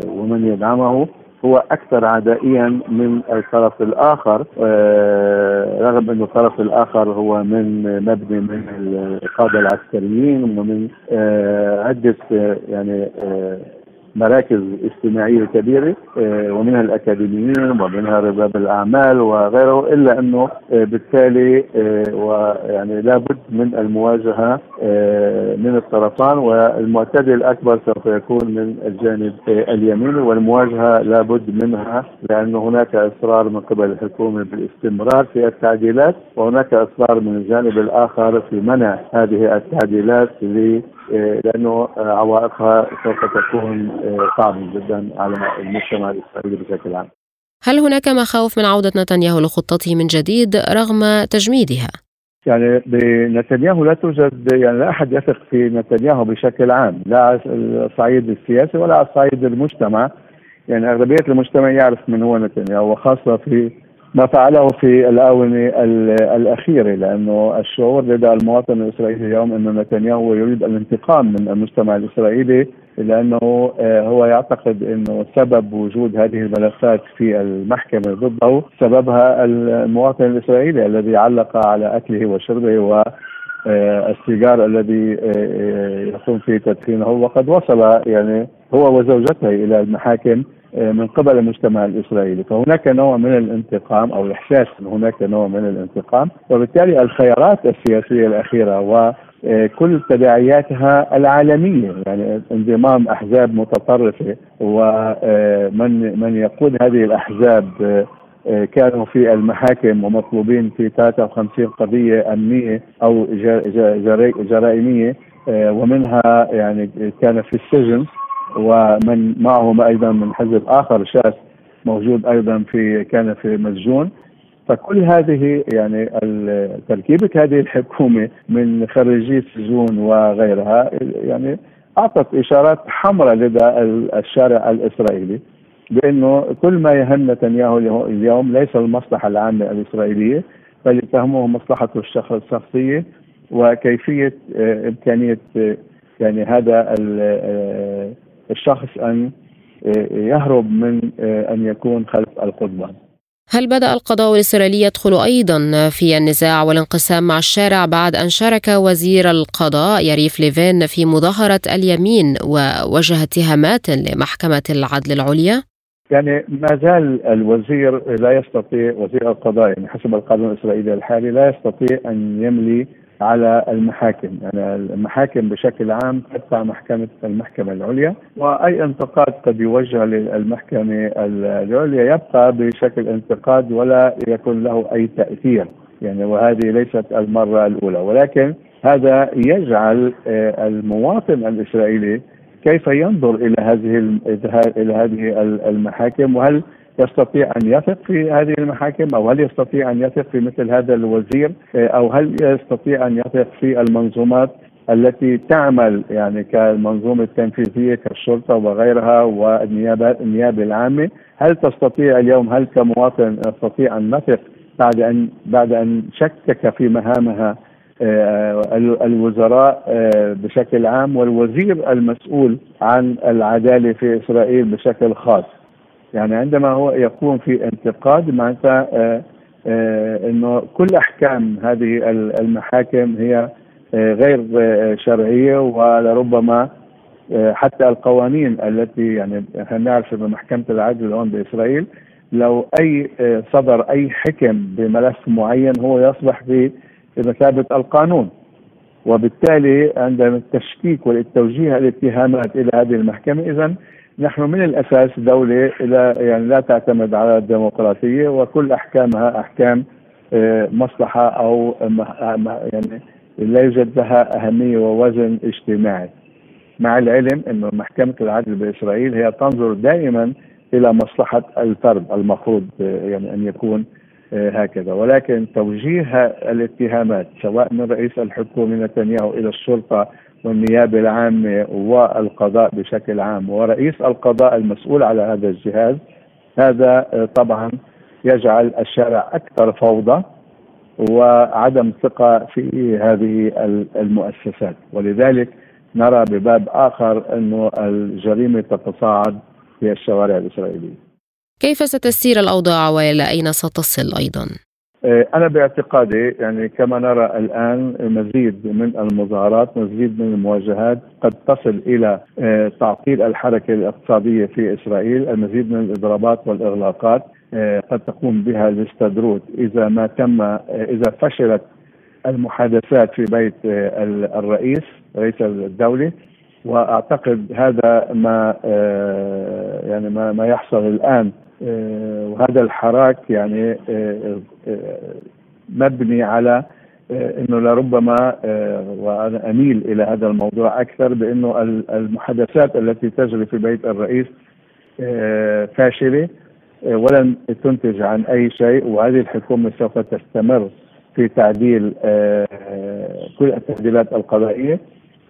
ومن يدعمه هو أكثر عدائيا من الطرف الآخر. آه، رغم انه الطرف الآخر هو من مبني من القادة العسكريين ومن آه، عدة آه، يعني مراكز اجتماعية كبيرة آه، ومنها الأكاديميين ومنها رباب الأعمال وغيره إلا أنه آه، بالتالي آه، ويعني لابد من المواجهة من الطرفان والمعتدي الأكبر سوف يكون من الجانب اليميني والمواجهة لابد منها لأن هناك إصرار من قبل الحكومة بالاستمرار في التعديلات وهناك إصرار من الجانب الآخر في منع هذه التعديلات لأنه عوائقها سوف تكون آه، صعبة جدا على المجتمع الإسرائيلي بشكل عام.
هل هناك مخاوف من عودة نتنياهو لخطته من جديد رغم تجميدها؟
يعني بنتنياهو لا توجد يعني لا أحد يثق في نتنياهو بشكل عام لا على الصعيد السياسي ولا على الصعيد المجتمع يعني أغلبية المجتمع يعرف من هو نتنياهو وخاصة في ما فعله في الآونة الأخيرة لأنه الشعور لدى المواطن الإسرائيلي اليوم أن نتنياهو يريد الانتقام من المجتمع الإسرائيلي لأنه آه، هو يعتقد أنه سبب وجود هذه الملفات في المحكمة ضده سببها المواطن الإسرائيلي الذي علق على أكله وشربه و آه، السيجار الذي آه، يقوم في تدخينه وقد وصل يعني هو وزوجته إلى المحاكم. من قبل المجتمع الإسرائيلي، فهناك نوع من الانتقام أو الاحساس أن هناك نوع من الانتقام، وبالتالي الخيارات السياسية الأخيرة وكل تداعياتها العالمية يعني انضمام أحزاب متطرفة ومن من يقود هذه الأحزاب آه، كانوا في المحاكم ومطلوبين في 53 قضية أمنية أو جرائمية آه، ومنها يعني كان في السجن. ومن معهم أيضا من حزب آخر شاس موجود أيضا في كان في مسجون. فكل هذه يعني تركيبه هذه الحكومة من خريجي السجون وغيرها يعني أعطت إشارات حمراء لدى الشارع الإسرائيلي بأنه كل ما يهم نتنياهو اليوم ليس المصلحة العامة الإسرائيلية بل يتهمه مصلحته الشخصية وكيفية إمكانية يعني هذا الشخص أن يهرب من أن يكون خلف القضبان.
هل بدأ القضاء الإسرائيلي يدخل أيضا في النزاع والانقسام مع الشارع بعد أن شارك وزير القضاء يريف ليفين في مظاهرة اليمين ووجه اتهامات لمحكمة العدل العليا؟
يعني ما زال الوزير لا يستطيع وزير القضاء يعني حسب القانون الإسرائيلي الحالي لا يستطيع أن يملي على المحاكم. يعني المحاكم بشكل عام تتبع محكمة المحكمة العليا وأي انتقاد قد يوجه للمحكمة العليا. يبقى بشكل انتقاد ولا يكون له أي تأثير. يعني وهذه ليست المرة الأولى. ولكن هذا يجعل آه، المواطن الإسرائيلي كيف ينظر إلى هذه إلى هذه المحاكم؟ وهل يستطيع أن يثق في هذه المحاكم أو هل يستطيع أن يثق في مثل هذا الوزير أو هل يستطيع أن يثق في المنظومات التي تعمل يعني كالمنظومة التنفيذية كالشرطه وغيرها والنيابه النيابه العامه هل تستطيع اليوم هل كمواطن استطيع أن نثق بعد ان بعد أن شكك في مهامها آه، الوزراء آه، بشكل عام والوزير المسؤول عن العدالة في إسرائيل بشكل خاص؟ يعني عندما هو يكون في انتقاد معناتها آه، آه، إنه كل أحكام هذه المحاكم هي آه، غير شرعية ولربما حتى القوانين التي يعني إحنا نعرف انه محكمة العدل الان بإسرائيل لو أي صدر أي حكم بملف معين هو يصبح في مثابة القانون. وبالتالي عندما التشكيك والتوجيه الاتهامات إلى هذه المحكمة اذا نحن من الأساس دولة لا يعني لا تعتمد على الديمقراطية وكل أحكامها أحكام آه، مصلحة أو يعني لا يوجد لها أهمية ووزن اجتماعي. مع العلم إنه محكمة العدل بإسرائيل هي تنظر دائما إلى مصلحة الفرد المفروض آه، يعني أن يكون آه، هكذا ولكن توجيه الاتهامات سواء من رئيس الحكومة نتنياهو إلى الشرطه والنيابة العامة والقضاء بشكل عام ورئيس القضاء المسؤول على هذا الجهاز. هذا آه، طبعا يجعل الشارع أكثر فوضى وعدم ثقة في هذه المؤسسات. ولذلك نرى بباب آخر أنه الجريمة تتصاعد في الشوارع الإسرائيلية.
كيف ستسير الأوضاع وإلى أين ستصل أيضا؟
آه، أنا باعتقادي يعني كما نرى الآن مزيد من المظاهرات مزيد من المواجهات قد تصل إلى آه، تعطيل الحركة الاقتصادية في إسرائيل المزيد من الإضرابات والإغلاقات آه، قد تقوم بها الاستدروت إذا ما تم إذا فشلت المحادثات في بيت الرئيس رئيس الدولة وأعتقد هذا ما يعني ما يحصل الآن وهذا الحراك يعني آه، آه، مبني على إنه لربما وأنا أميل إلى هذا الموضوع أكثر بإنه المحادثات التي تجري في بيت الرئيس فاشلة ولن تنتج عن أي شيء وهذه الحكومة سوف تستمر في تعديل كل التعديلات القضائية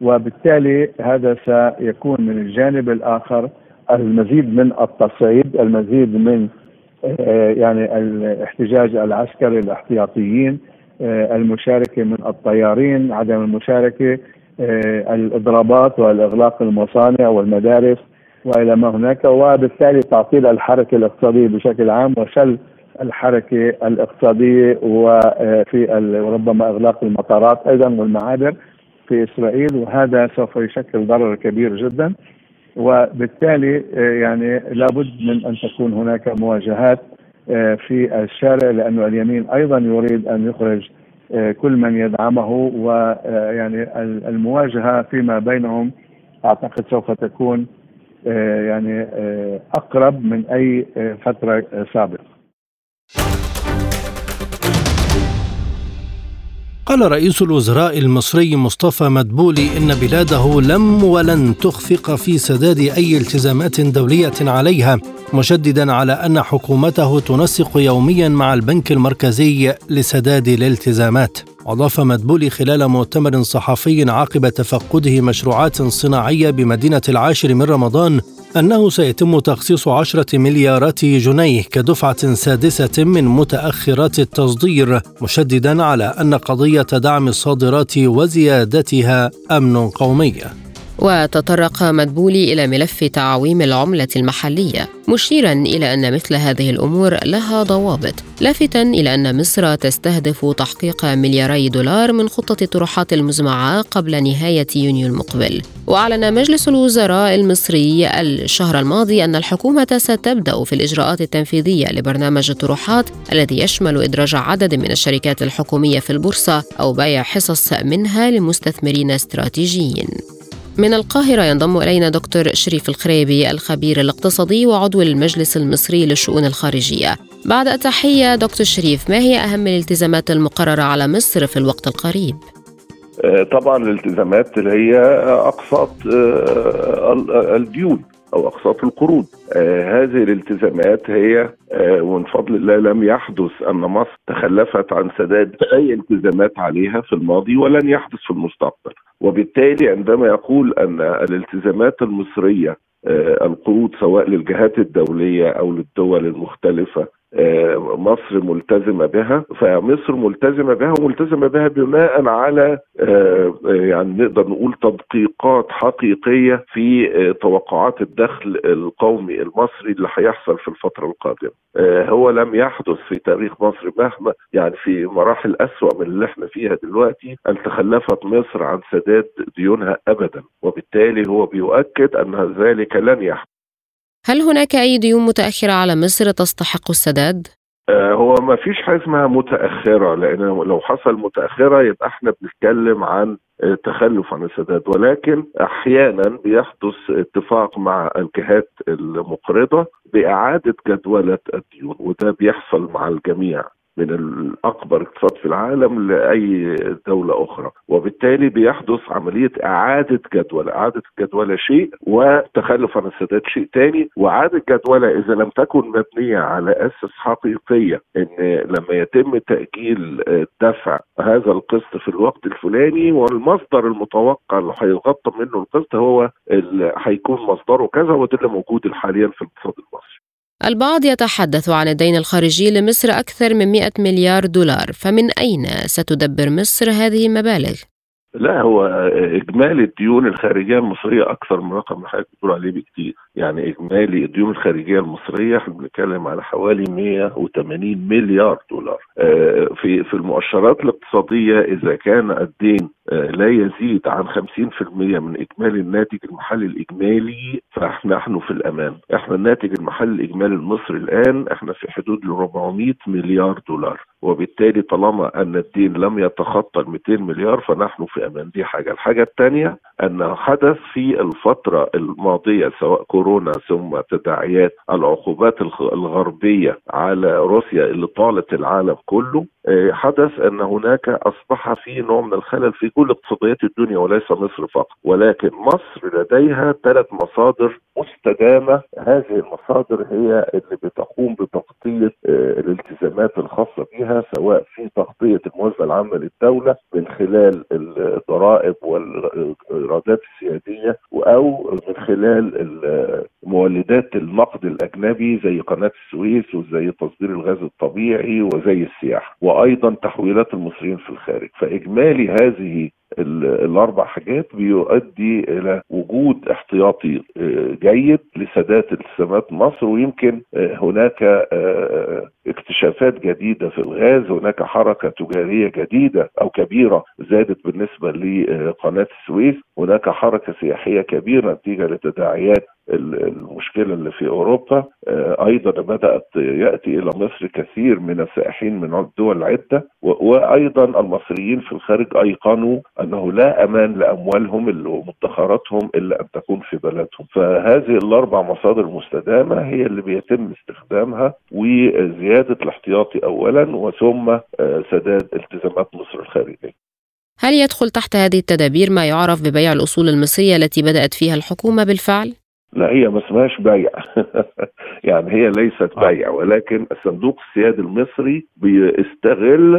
وبالتالي هذا سيكون من الجانب الآخر المزيد من التصعيد المزيد من آه، يعني الاحتجاج العسكري الاحتياطيين آه، المشاركة من الطيارين عدم المشاركة آه، الإضرابات والإغلاق المصانع والمدارس وإلى ما هناك. وبالتالي تعطيل الحركة الاقتصادية بشكل عام وشل الحركة الاقتصادية وفي ربما إغلاق المطارات أيضا والمعابر في إسرائيل. وهذا سوف يشكل ضرر كبير جدا. وبالتالي آه، يعني لابد من أن تكون هناك مواجهات آه، في الشارع لأن اليمين أيضا يريد أن يخرج آه، كل من يدعمه ويعني المواجهة فيما بينهم أعتقد سوف تكون يعني أقرب من أي فترة سابقة.
قال رئيس الوزراء المصري مصطفى مدبولي إن بلاده لم ولن تخفق في سداد أي التزامات دولية عليها مشددا على أن حكومته تنسق يوميا مع البنك المركزي لسداد الالتزامات. أضاف مدبولي خلال مؤتمر صحفي عقب تفقده مشروعات صناعية بمدينة العاشر من رمضان أنه سيتم تخصيص عشرة مليارات جنيه كدفعة سادسة من متأخرات التصدير مشددا على أن قضية دعم الصادرات وزيادتها أمن قومي.
وتطرق مدبولي إلى ملف تعويم العملة المحلية مشيرا إلى أن مثل هذه الأمور لها ضوابط لافتا إلى أن مصر تستهدف تحقيق ملياري دولار من خطة الطروحات المزمعة قبل نهاية يونيو المقبل. وأعلن مجلس الوزراء المصري الشهر الماضي أن الحكومة ستبدأ في الإجراءات التنفيذية لبرنامج الطروحات الذي يشمل إدراج عدد من الشركات الحكومية في البورصة أو بيع حصص منها لمستثمرين استراتيجيين. من القاهرة ينضم إلينا دكتور شريف الخريبي الخبير الاقتصادي وعضو المجلس المصري للشؤون الخارجية بعد التحية دكتور شريف ما هي أهم الالتزامات المقررة على مصر في الوقت القريب؟
آه، طبعا الالتزامات اللي هي أقساط آه، الديون أو أقساط القروض آه هذه الالتزامات هي ومن فضل الله لم يحدث أن مصر تخلفت عن سداد أي التزامات عليها في الماضي ولن يحدث في المستقبل. وبالتالي عندما يقول أن الالتزامات المصرية آه القروض سواء للجهات الدولية أو للدول المختلفة آه، مصر ملتزمة بها فمصر ملتزمة بها وملتزمة بها بناء على آه، يعني نقدر نقول تدقيقات حقيقية في آه، توقعات الدخل القومي المصري اللي هيحصل في الفترة القادمة. هو لم يحدث في تاريخ مصر مهما يعني في مراحل أسوأ من اللي إحنا فيها دلوقتي أن تخلفت مصر عن سداد ديونها ابدا وبالتالي هو بيؤكد أن ذلك لن يحدث.
هل هناك أي ديون متأخرة على مصر تستحق السداد؟
آه، هو ما فيش حاجة اسمها متأخرة لأن لو حصل متأخرة يبقى إحنا بنتكلم عن آه، تخلف عن السداد ولكن أحيانا بيحدث اتفاق مع الجهات المقرضة بإعادة جدولة الديون وده بيحصل مع الجميع من الأكبر اقتصاد في العالم لأي دولة أخرى. وبالتالي بيحدث عملية إعادة جدول إعادة الجدوله شيء وتخلف عن السداد شيء ثاني وإعادة جدوله إذا لم تكن مبنية على اسس حقيقية إن لما يتم تأجيل دفع هذا القسط في الوقت الفلاني والمصدر المتوقع اللي هيغطى منه القسط هو هيكون مصدره كذا وده اللي موجود حاليا في الاقتصاد المصري.
البعض يتحدث عن الدين الخارجي لمصر أكثر من 100 مليار دولار فمن أين ستدبر مصر هذه المبالغ؟
لا هو إجمالي الديون الخارجية المصرية أكثر من رقم اللي حضرتك بتقول عليه بكتير، يعني إجمالي الديون الخارجية المصرية إحنا بنتكلم على حوالي 180 مليار دولار. آه، في في المؤشرات الاقتصادية إذا كان الدين لا يزيد عن 50% من اجمالي الناتج المحلي الإجمالي فإحنا في الأمان، إحنا الناتج المحلي الإجمالي المصري الآن إحنا في حدود ال 400 مليار دولار، وبالتالي طالما أن الدين لم يتخطى ال 200 مليار فنحن في أمان، دي حاجة، الحاجة الثانية أن حدث في الفترة الماضية سواء كورونا ثم تداعيات العقوبات الغربية على روسيا اللي طالت العالم كله آه، حدث أن هناك أصبح في نوع من الخلل في كل اقتصاديات الدنيا وليس مصر فقط ولكن مصر لديها ثلاث مصادر مستدامة. هذه المصادر هي اللي بتقوم بتغطية آه، الالتزامات الخاصة بها سواء في تغطية الموازنة العامة للدولة من خلال الضرائب والإيرادات السيادية أو من خلال مولدات النقد الأجنبي زي قناة السويس وزي تصدير الغاز الطبيعي وزي السياحة. وأيضا تحويلات المصريين في الخارج. فإجمالي هذه الأربع حاجات بيؤدي إلى وجود احتياطي آه، جيد لسداد التزامات مصر ويمكن آه، هناك آه، اكتشافات جديدة في الغاز. هناك حركة تجارية جديدة أو كبيرة زادت بالنسبة لقناة السويس. هناك حركة سياحية كبيرة نتيجة لتداعيات المشكلة اللي في أوروبا أيضا بدأت يأتي إلى مصر كثير من السائحين من دول عده وأيضا المصريين في الخارج أيقنوا أنه لا أمان لأموالهم ومدخراتهم إلا أن تكون في بلدهم. فهذه الأربع مصادر مستدامة هي اللي بيتم استخدامها وزيادة الاحتياطي اولا وثم آه، سداد التزامات مصر الخارجية.
هل يدخل تحت هذه التدابير ما يعرف ببيع الأصول المصرية التي بدأت فيها الحكومة بالفعل؟
لا هي ما اسمهاش بيع. يعني هي ليست
آه.
بيع ولكن الصندوق السيادي المصري بيستغل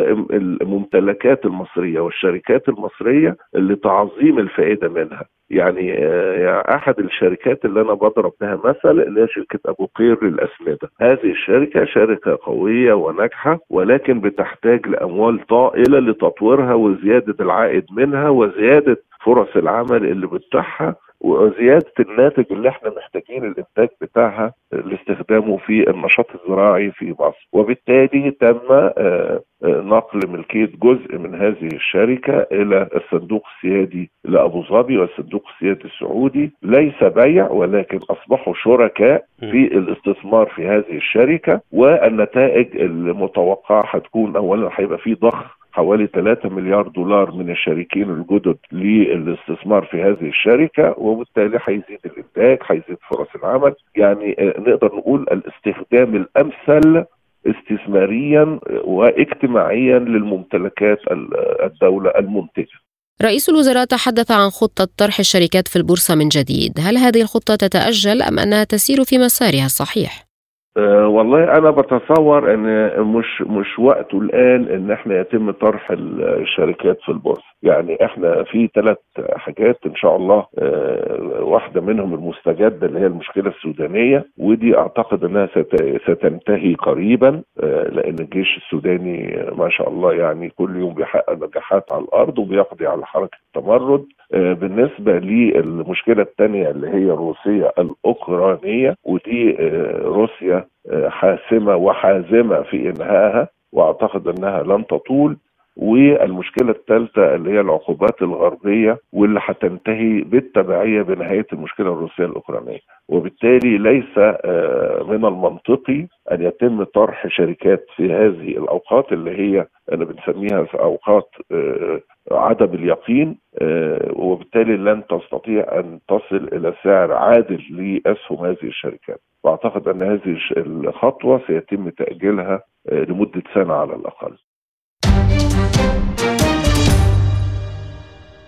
الممتلكات المصرية والشركات المصرية لتعظيم الفائدة منها. يعني آه، يعني أحد الشركات اللي أنا بضرب بها مثل اللي هي شركة أبو قير للأسمدة، هذه الشركة شركة قوية وناجحة ولكن بتحتاج لأموال طائلة لتطويرها وزيادة العائد منها وزيادة فرص العمل اللي بتتاحها. وزيادة الناتج اللي إحنا محتاجين الإنتاج بتاعها لاستخدامه في النشاط الزراعي في مصر. وبالتالي تم آه، آه، نقل ملكيه جزء من هذه الشركة إلى الصندوق السيادي لأبو ظبي والصندوق السيادي السعودي. ليس بيع ولكن أصبحوا شركاء في الاستثمار في هذه الشركة والنتائج المتوقعة هتكون اولا هيبقى في ضخ حوالي 3 مليار دولار من الشريكين الجدد للاستثمار في هذه الشركة وبالتالي هيزيد الإنتاج هيزيد فرص العمل. يعني آه، نقدر نقول الاستخدام الأمثل استثماريا واجتماعيا للممتلكات ال- الدولة المنتجة.
رئيس الوزراء تحدث عن خطة طرح الشركات في البورصة من جديد. هل هذه الخطة تتأجل أم أنها تسير في مسارها الصحيح؟
أه والله أنا بتصور إن مش مش وقته الآن إن إحنا يتم طرح الشركات في البورصة. يعني إحنا في ثلاث حاجات ان شاء الله أه واحدة منهم المستجدة اللي هي المشكلة السودانية ودي أعتقد إنها ست- ستنتهي قريبا أه لأن الجيش السوداني ما شاء الله يعني كل يوم بيحقق نجاحات على الأرض وبيقضي على حركة التمرد. آه، بالنسبة للمشكلة الثانية اللي هي الروسية الأوكرانية ودي آه، روسيا آه، حاسمة وحازمة في إنهائها وأعتقد أنها لن تطول. والمشكلة الثالثة اللي هي العقوبات الغربية واللي هتنتهي بالتبعية بنهاية المشكلة الروسية الأوكرانية. وبالتالي ليس آه، من المنطقي أن يتم طرح شركات في هذه الأوقات اللي هي أنا بنسميها في أوقات آه، عدم اليقين آه، وبالتالي لن تستطيع أن تصل إلى سعر عادل لأسهم هذه الشركات. وأعتقد أن هذه الخطوة سيتم تأجيلها آه، لمدة سنة على الأقل.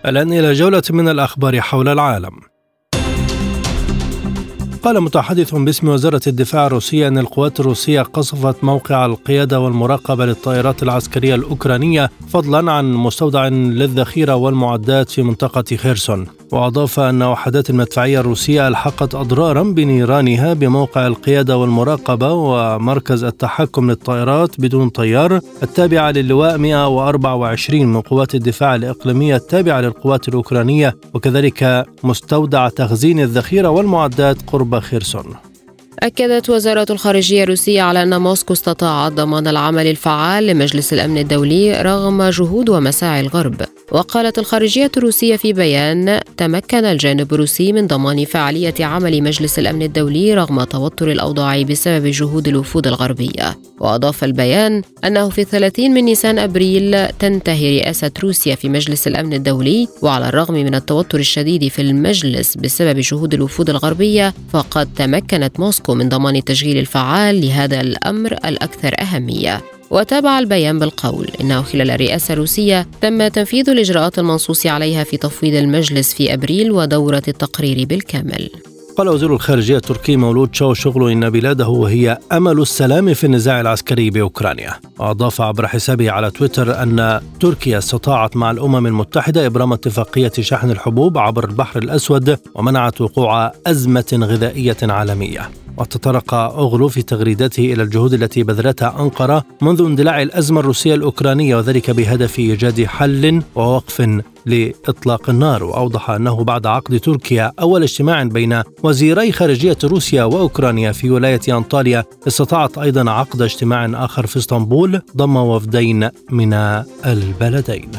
الآن إلى جولة من الأخبار حول العالم. قال متحدث باسم وزارة الدفاع الروسية أن القوات الروسية قصفت موقع القيادة والمراقبة للطائرات العسكرية الأوكرانية فضلا عن مستودع للذخيرة والمعدات في منطقة خيرسون. وأضاف أن وحدات المدفعية الروسية ألحقت أضرارا بنيرانها بموقع القيادة والمراقبة ومركز التحكم للطائرات بدون طيار التابعة للواء 124 من قوات الدفاع الإقليمية التابعة للقوات الأوكرانية وكذلك مستودع تخزين الذخيرة والمعدات قرب خيرسون.
أكدت وزارة الخارجية الروسية على أن موسكو استطاعت ضمان العمل الفعال لمجلس الأمن الدولي رغم جهود ومساعي الغرب. وقالت الخارجية الروسية في بيان تمكن الجانب الروسي من ضمان فعالية عمل مجلس الأمن الدولي رغم توتر الأوضاع بسبب جهود الوفود الغربية. وأضاف البيان أنه في 30 من نيسان أبريل تنتهي رئاسة روسيا في مجلس الأمن الدولي وعلى الرغم من التوتر الشديد في المجلس بسبب جهود الوفود الغربية فقد تمكنت موسكو من ضمان التشغيل الفعال لهذا الأمر الأكثر أهمية وتابع البيان بالقول إنه خلال الرئاسة الروسية تم تنفيذ الإجراءات المنصوص عليها في تفويض المجلس في أبريل ودورة التقرير بالكامل.
قال وزير الخارجية التركي مولود شاو شغلو إن بلاده هي أمل السلام في النزاع العسكري بأوكرانيا. وأضاف عبر حسابه على تويتر أن تركيا استطاعت مع الأمم المتحدة إبرام اتفاقية شحن الحبوب عبر البحر الأسود ومنعت وقوع أزمة غذائية عالمية. وتطرق أوغلو في تغريدته إلى الجهود التي بذلتها أنقرة منذ اندلاع الأزمة الروسية الأوكرانية وذلك بهدف إيجاد حل ووقف لإطلاق النار وأوضح أنه بعد عقد تركيا أول اجتماع بين وزيري خارجية روسيا وأوكرانيا في ولاية أنطاليا استطاعت أيضا عقد اجتماع آخر في إسطنبول ضم وفدين من البلدين.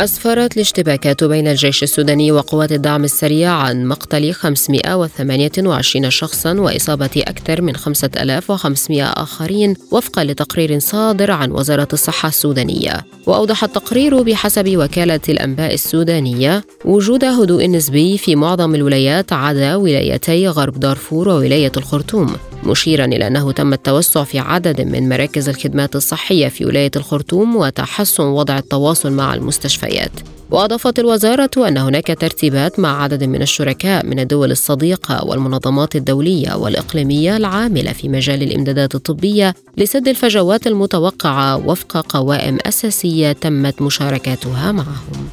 أسفرت الاشتباكات بين الجيش السوداني وقوات الدعم السريع عن مقتل 528 شخصا وإصابة أكثر من 5500 آخرين وفقا لتقرير صادر عن وزارة الصحة السودانية. وأوضح التقرير بحسب وكالة الأنباء السودانية وجود هدوء نسبي في معظم الولايات عدا ولايتي غرب دارفور وولاية الخرطوم. مشيرا إلى أنه تم التوسع في عدد من مراكز الخدمات الصحية في ولاية الخرطوم وتحسن وضع التواصل مع المستشفيات وأضافت الوزارة أن هناك ترتيبات مع عدد من الشركاء من الدول الصديقة والمنظمات الدولية والإقليمية العاملة في مجال الإمدادات الطبية لسد الفجوات المتوقعة وفق قوائم أساسية تمت مشاركاتها معهم.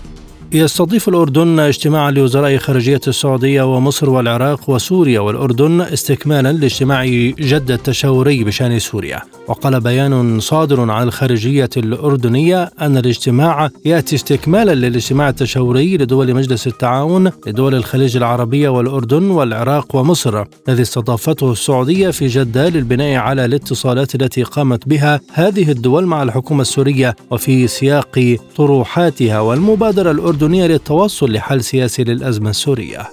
يستضيف الأردن اجتماعا لوزراء خارجية السعودية ومصر والعراق وسوريا والأردن استكمالا لاجتماع جدة التشاوري بشأن سوريا. وقال بيان صادر عن الخارجية الأردنية أن الاجتماع يأتي استكمالا للاجتماع التشاوري لدول مجلس التعاون لدول الخليج العربية والأردن والعراق ومصر الذي استضافته السعودية في جدة للبناء على الاتصالات التي قامت بها هذه الدول مع الحكومة السورية وفي سياق طروحاتها والمبادرة الأردنية الأردنية للتوصل لحل سياسي للأزمة السورية.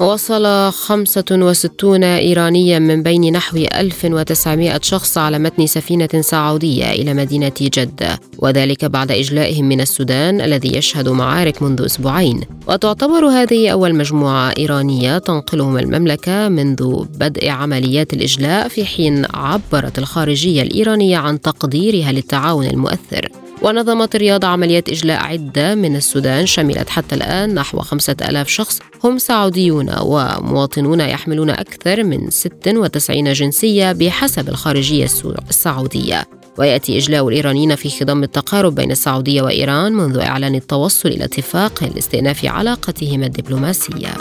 وصل 65 إيرانيا من بين نحو 1900 شخص على متن سفينة سعودية إلى مدينة جدة وذلك بعد إجلائهم من السودان الذي يشهد معارك منذ أسبوعين. وتعتبر هذه أول مجموعة إيرانية تنقلهم المملكة منذ بدء عمليات الإجلاء في حين عبرت الخارجية الإيرانية عن تقديرها للتعاون المؤثر. ونظمت الرياض عمليات إجلاء عدة من السودان شملت حتى الآن نحو خمسة ألاف شخص هم سعوديون ومواطنون يحملون أكثر من 96 جنسية بحسب الخارجية السعودية. ويأتي إجلاء الإيرانيين في خضم التقارب بين السعودية وإيران منذ إعلان التوصل إلى اتفاق لاستئناف علاقتهما الدبلوماسية.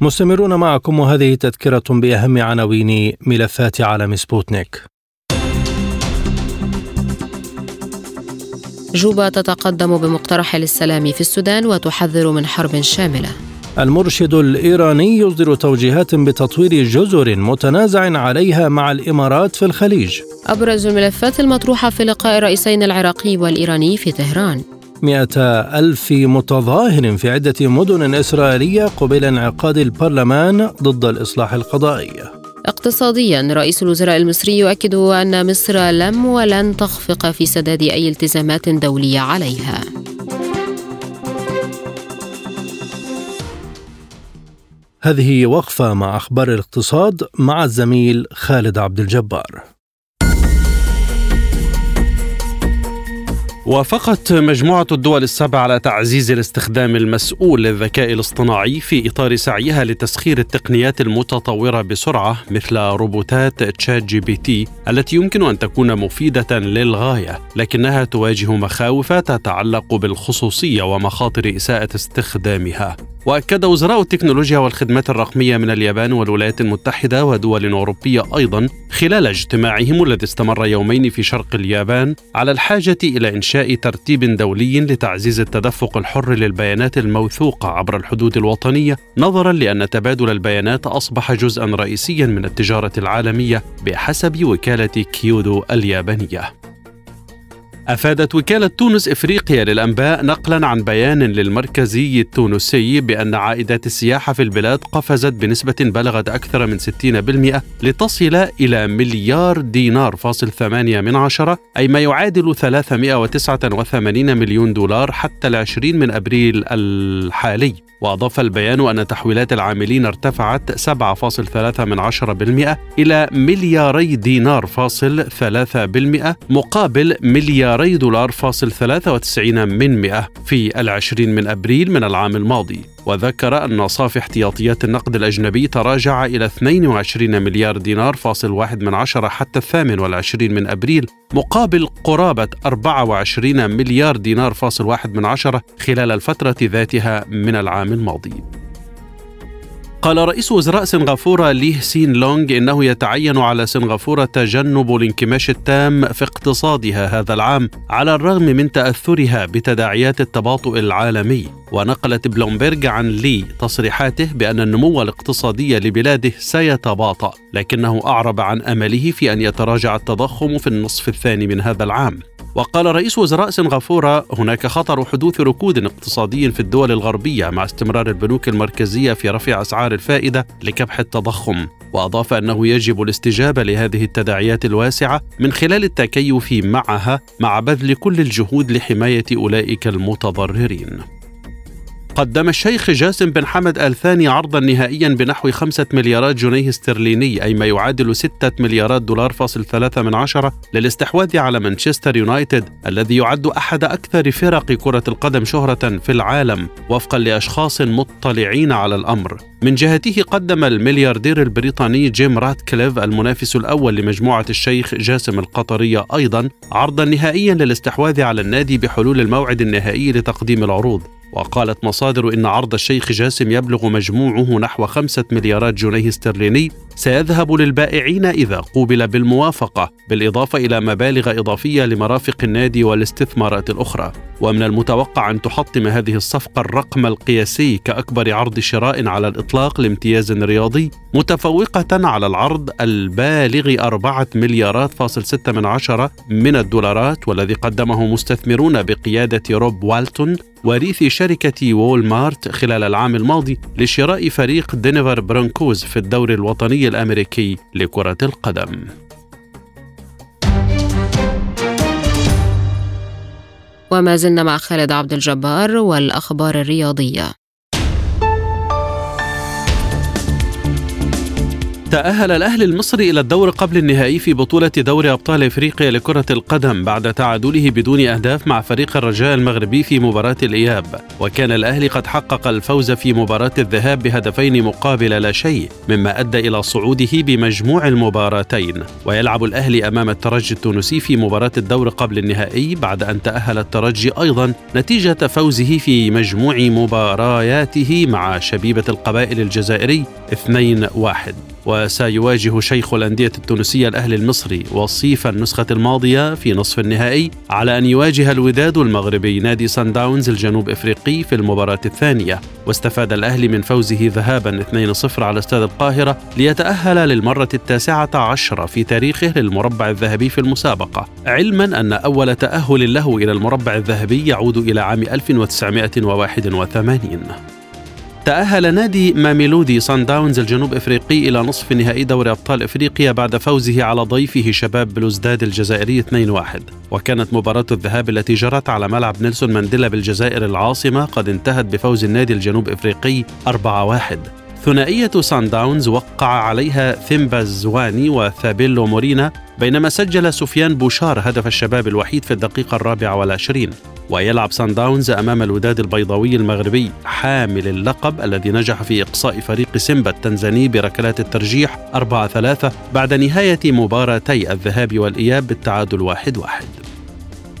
مستمرون معكم وهذه تذكرة بأهم عناوين ملفات عالم سبوتنيك.
جوبا تتقدم بمقترح للسلام في السودان وتحذر من حرب شاملة.
المرشد الإيراني يصدر توجيهات بتطوير جزر متنازع عليها مع الإمارات في الخليج.
أبرز الملفات المطروحة في لقاء الرئيسين العراقي والإيراني في طهران.
مئة ألف متظاهر في عدة مدن إسرائيلية قبل انعقاد البرلمان ضد الإصلاح القضائي.
اقتصاديا رئيس الوزراء المصري يؤكد أن مصر لم ولن تخفق في سداد أي التزامات دولية عليها.
هذه وقفة مع أخبار الاقتصاد مع الزميل خالد عبد الجبار.
وافقت مجموعة الدول السبع على تعزيز الاستخدام المسؤول للذكاء الاصطناعي في إطار سعيها لتسخير التقنيات المتطورة بسرعة مثل روبوتات تشات جي بي تي التي يمكن أن تكون مفيدة للغاية لكنها تواجه مخاوف تتعلق بالخصوصية ومخاطر إساءة استخدامها. وأكد وزراء التكنولوجيا والخدمات الرقمية من اليابان والولايات المتحدة ودول أوروبية أيضا خلال اجتماعهم الذي استمر يومين في شرق اليابان على الحاجة إلى إنشاء ترتيب دولي لتعزيز التدفق الحر للبيانات الموثوقة عبر الحدود الوطنية نظرا لأن تبادل البيانات أصبح جزءا رئيسيا من التجارة العالمية بحسب وكالة كيودو اليابانية. أفادت وكالة تونس إفريقيا للأنباء نقلا عن بيان للمركزي التونسي بأن عائدات السياحة في البلاد قفزت بنسبة بلغت أكثر من 60% لتصل إلى مليار دينار فاصل ثمانية من عشرة أي ما يعادل 389 مليون دولار حتى العشرين من أبريل الحالي. وأضاف البيان أن تحويلات العاملين ارتفعت 7.3 من عشرة بالمئة إلى ملياري دينار فاصل 3% مقابل ملياري دولار فاصل 93 من مئة في العشرين من أبريل من العام الماضي. وذكر أن صافي احتياطيات النقد الأجنبي تراجع إلى 22 مليار دينار فاصل واحد من عشرة حتى الثامن والعشرين من أبريل مقابل قرابة 24 مليار دينار فاصل واحد من عشرة خلال الفترة ذاتها من العام الماضي. قال رئيس وزراء سنغافورة ليه سين لونغ إنه يتعين على سنغافورة تجنب الانكماش التام في اقتصادها هذا العام على الرغم من تأثرها بتداعيات التباطؤ العالمي. ونقلت بلومبرج عن لي تصريحاته بأن النمو الاقتصادي لبلاده سيتباطأ لكنه أعرب عن أمله في أن يتراجع التضخم في النصف الثاني من هذا العام. وقال رئيس وزراء سنغافورة هناك خطر حدوث ركود اقتصادي في الدول الغربية مع استمرار البنوك المركزية في رفع أسعار الفائدة لكبح التضخم وأضاف أنه يجب الاستجابة لهذه التداعيات الواسعة من خلال التكيف معها مع بذل كل الجهود لحماية أولئك المتضررين. قدم الشيخ جاسم بن حمد آل ثاني عرضا نهائيا بنحو خمسة مليارات جنيه استرليني أي ما يعادل ستة مليارات دولار فاصل ثلاثة من عشرة للاستحواذ على مانشستر يونايتد الذي يعد أحد أكثر فرق كرة القدم شهرة في العالم وفقا لأشخاص مطلعين على الأمر. من جهته قدم الملياردير البريطاني جيم راتكليف المنافس الأول لمجموعة الشيخ جاسم القطرية أيضا عرضا نهائيا للاستحواذ على النادي بحلول الموعد النهائي لتقديم العروض. وقالت مصادر إن عرض الشيخ جاسم يبلغ مجموعه نحو خمسة مليارات جنيه استرليني سيذهب للبائعين إذا قوبل بالموافقة بالإضافة إلى مبالغ إضافية لمرافق النادي والاستثمارات الأخرى. ومن المتوقع أن تحطم هذه الصفقة الرقم القياسي كأكبر عرض شراء على الإطلاق لامتياز رياضي متفوقة على العرض البالغ أربعة مليارات فاصل ستة من عشرة من الدولارات والذي قدمه مستثمرون بقيادة روب والتون وريث شركة وول مارت خلال العام الماضي لشراء فريق دنفر برونكوز في الدوري الوطني الأمريكي لكرة القدم.
وما زلنا مع خالد عبد الجبار والأخبار الرياضية.
تأهل الأهلي المصري إلى الدور قبل النهائي في بطولة دوري أبطال إفريقيا لكرة القدم بعد تعادله بدون أهداف مع فريق الرجاء المغربي في مباراة الإياب. وكان الأهلي قد حقق الفوز في مباراة الذهاب بهدفين مقابل لا شيء مما أدى إلى صعوده بمجموع المباراتين. ويلعب الأهلي أمام الترجي التونسي في مباراة الدور قبل النهائي بعد أن تأهل الترجي أيضا نتيجة فوزه في مجموع مبارياته مع شبيبة القبائل الجزائري 2-1 وسيواجه شيخ الأندية التونسية الأهلي المصري وصيف النسخة الماضية في نصف النهائي على أن يواجه الوداد المغربي نادي سان داونز الجنوب إفريقي في المباراة الثانية. واستفاد الأهلي من فوزه ذهابا 2-0 على استاد القاهرة ليتأهل للمرة التاسعة عشرة في تاريخه للمربع الذهبي في المسابقة. علما أن أول تأهل له إلى المربع الذهبي يعود إلى عام 1981 تأهل نادي ماميلودي سان داونز الجنوب إفريقي إلى نصف نهائي دوري أبطال إفريقيا بعد فوزه على ضيفه شباب بلوزداد الجزائري 2-1 وكانت مباراة الذهاب التي جرت على ملعب نيلسون مانديلا بالجزائر العاصمة قد انتهت بفوز النادي الجنوب إفريقي 4-1 ثنائية سان داونز وقع عليها ثيمبا الزواني وثابيلو مورينا بينما سجل سفيان بوشار هدف الشباب الوحيد في الدقيقة الرابعة والعشرين ويلعب سان داونز أمام الوداد البيضاوي المغربي حامل اللقب الذي نجح في إقصاء فريق سيمبا التنزاني بركلات الترجيح 4-3 بعد نهاية مباراتي الذهاب والإياب بالتعادل 1-1 واحد واحد.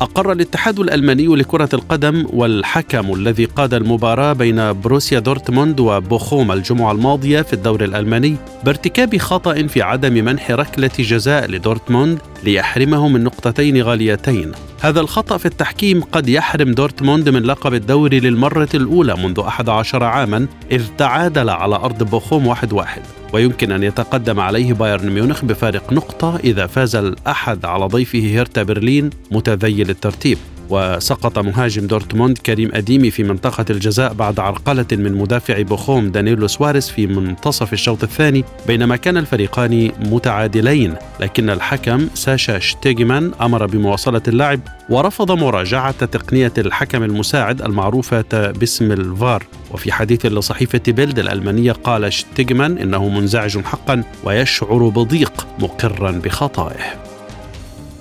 أقر الاتحاد الألماني لكرة القدم والحكم الذي قاد المباراة بين بروسيا دورتموند وبوخوم الجمعة الماضية في الدوري الألماني بارتكاب خطأ في عدم منح ركلة جزاء لدورتموند ليحرمه من نقطتين غاليتين. هذا الخطأ في التحكيم قد يحرم دورتموند من لقب الدوري للمرة الأولى منذ 11 عاما إذ تعادل على أرض بوخوم واحد واحد. ويمكن أن يتقدم عليه بايرن ميونخ بفارق نقطة إذا فاز الأحد على ضيفه هيرتا برلين متذيل الترتيب. وسقط مهاجم دورتموند كريم أديمي في منطقة الجزاء بعد عرقلة من مدافع بوخوم دانيلو سواريز في منتصف الشوط الثاني بينما كان الفريقان متعادلين. لكن الحكم ساشا شتيجمان أمر بمواصلة اللعب ورفض مراجعة تقنية الحكم المساعد المعروفة باسم الفار. وفي حديث لصحيفة بيلد الألمانية قال شتيجمان إنه منزعج حقا ويشعر بضيق مقرا بخطئه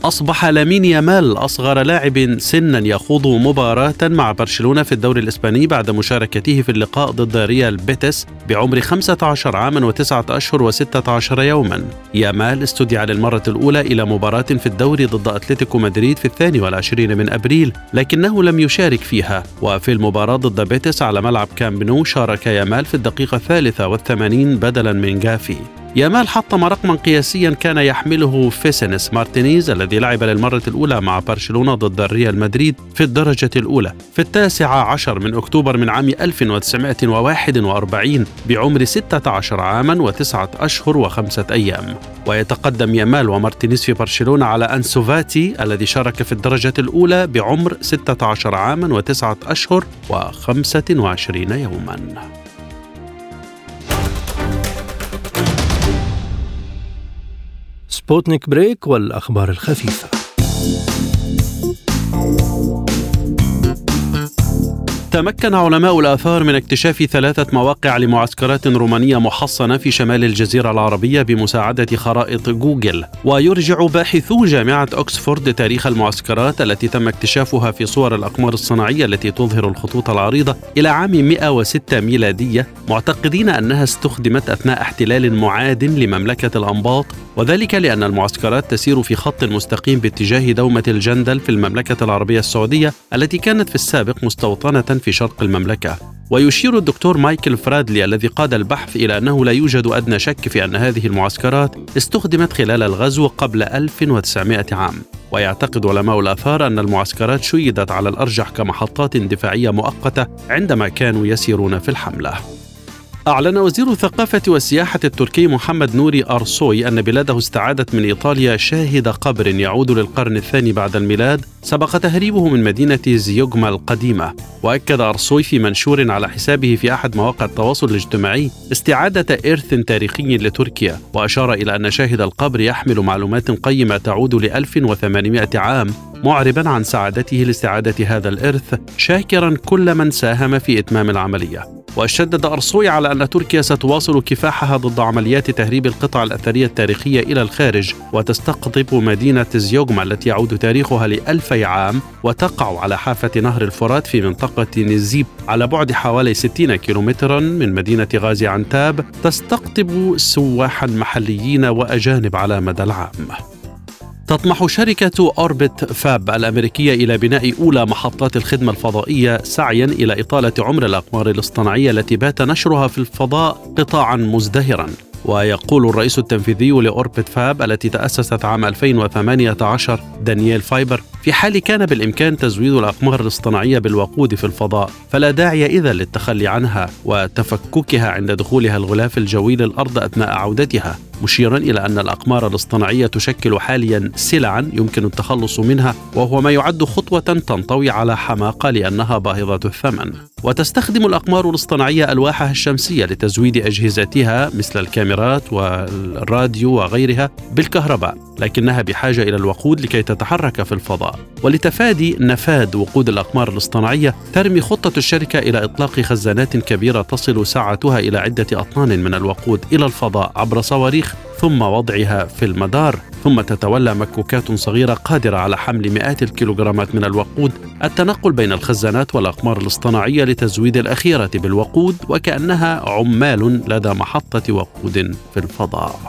أصبح لامين يامال أصغر لاعب سنا يخوض مباراة مع برشلونة في الدوري الإسباني بعد مشاركته في اللقاء ضد ريال بيتيس بعمر 15 عاما وتسعة أشهر و16 يوما. يامال استدعي للمرة الأولى إلى مباراة في الدوري ضد أتلتيكو مدريد في الثاني والعشرين من أبريل لكنه لم يشارك فيها. وفي المباراة ضد بيتيس على ملعب كامب نو شارك يامال في الدقيقة الثالثة والثمانين بدلا من جافي. يامال حطم رقما قياسيا كان يحمله فيسنس مارتينيز الذي لعب للمرة الأولى مع برشلونة ضد الريال مدريد في الدرجة الأولى. في التاسع عشر من أكتوبر من عام 1941 بعمر 16 عاما وتسعة أشهر وخمسة أيام. ويتقدم يامال ومارتينيز في برشلونة على أنسو فاتي الذي شارك في الدرجة الأولى بعمر 16 عاما وتسعة أشهر وخمسة وعشرين يوما.
سبوتنيك بريك والأخبار الخفيفة.
تمكن علماء الآثار من اكتشاف ثلاثة مواقع لمعسكرات رومانية محصنة في شمال الجزيرة العربية بمساعدة خرائط جوجل. ويرجع باحثو جامعة أكسفورد تاريخ المعسكرات التي تم اكتشافها في صور الأقمار الصناعية التي تظهر الخطوط العريضة إلى عام 106 ميلادية معتقدين أنها استخدمت أثناء احتلال معاد لمملكة الأنباط وذلك لأن المعسكرات تسير في خط مستقيم باتجاه دومة الجندل في المملكة العربية السعودية التي كانت في السابق مستوطنة في شرق المملكة. ويشير الدكتور مايكل فرادلي الذي قاد البحث إلى أنه لا يوجد أدنى شك في أن هذه المعسكرات استخدمت خلال الغزو قبل 1900 عام. ويعتقد علماء الآثار أن المعسكرات شيدت على الأرجح كمحطات دفاعية مؤقتة عندما كانوا يسيرون في الحملة. أعلن وزير الثقافة والسياحة التركي محمد نوري أرسوي أن بلاده استعادت من إيطاليا شاهد قبر يعود للقرن الثاني بعد الميلاد سبق تهريبه من مدينة زيوغما القديمة. وأكد أرسوي في منشور على حسابه في أحد مواقع التواصل الاجتماعي استعادة إرث تاريخي لتركيا وأشار إلى أن شاهد القبر يحمل معلومات قيمة تعود ل 1800 عام معربا عن سعادته لاستعادة هذا الإرث شاكرا كل من ساهم في إتمام العملية. وشدد أرسوي على أن تركيا ستواصل كفاحها ضد عمليات تهريب القطع الأثرية التاريخية إلى الخارج وتستقطب مدينة زيوغما التي يعود تاريخها لألفي عام وتقع على حافة نهر الفرات في منطقة نزيب على بعد حوالي 60 كيلومترا من مدينة غازي عنتاب تستقطب سواحا محليين وأجانب على مدى العام. تطمح شركة Orbit Fab الأمريكية إلى بناء أولى محطات الخدمة الفضائية سعيا إلى إطالة عمر الأقمار الاصطناعية التي بات نشرها في الفضاء قطاعا مزدهرا. ويقول الرئيس التنفيذي ل Orbit Fab التي تأسست عام 2018 دانييل فايبر في حال كان بالإمكان تزويد الأقمار الاصطناعية بالوقود في الفضاء فلا داعي إذا للتخلي عنها وتفككها عند دخولها الغلاف الجوي للأرض أثناء عودتها. مشيرا إلى أن الأقمار الاصطناعية تشكل حاليا سلعا يمكن التخلص منها وهو ما يعد خطوة تنطوي على حماقة لأنها باهظة الثمن. وتستخدم الأقمار الاصطناعية ألواحها الشمسية لتزويد أجهزتها مثل الكاميرات والراديو وغيرها بالكهرباء لكنها بحاجة إلى الوقود لكي تتحرك في الفضاء. ولتفادي نفاد وقود الأقمار الاصطناعية ترمي خطة الشركة إلى إطلاق خزانات كبيرة تصل سعتها إلى عدة أطنان من الوقود إلى الفضاء عبر صواريخ ثم وضعها في المدار. ثم تتولى مكوكات صغيرة قادرة على حمل مئات الكيلوغرامات من الوقود. التنقل بين الخزانات والأقمار الاصطناعية لتزويد الأخيرة بالوقود وكأنها عمال لدى محطة وقود في الفضاء.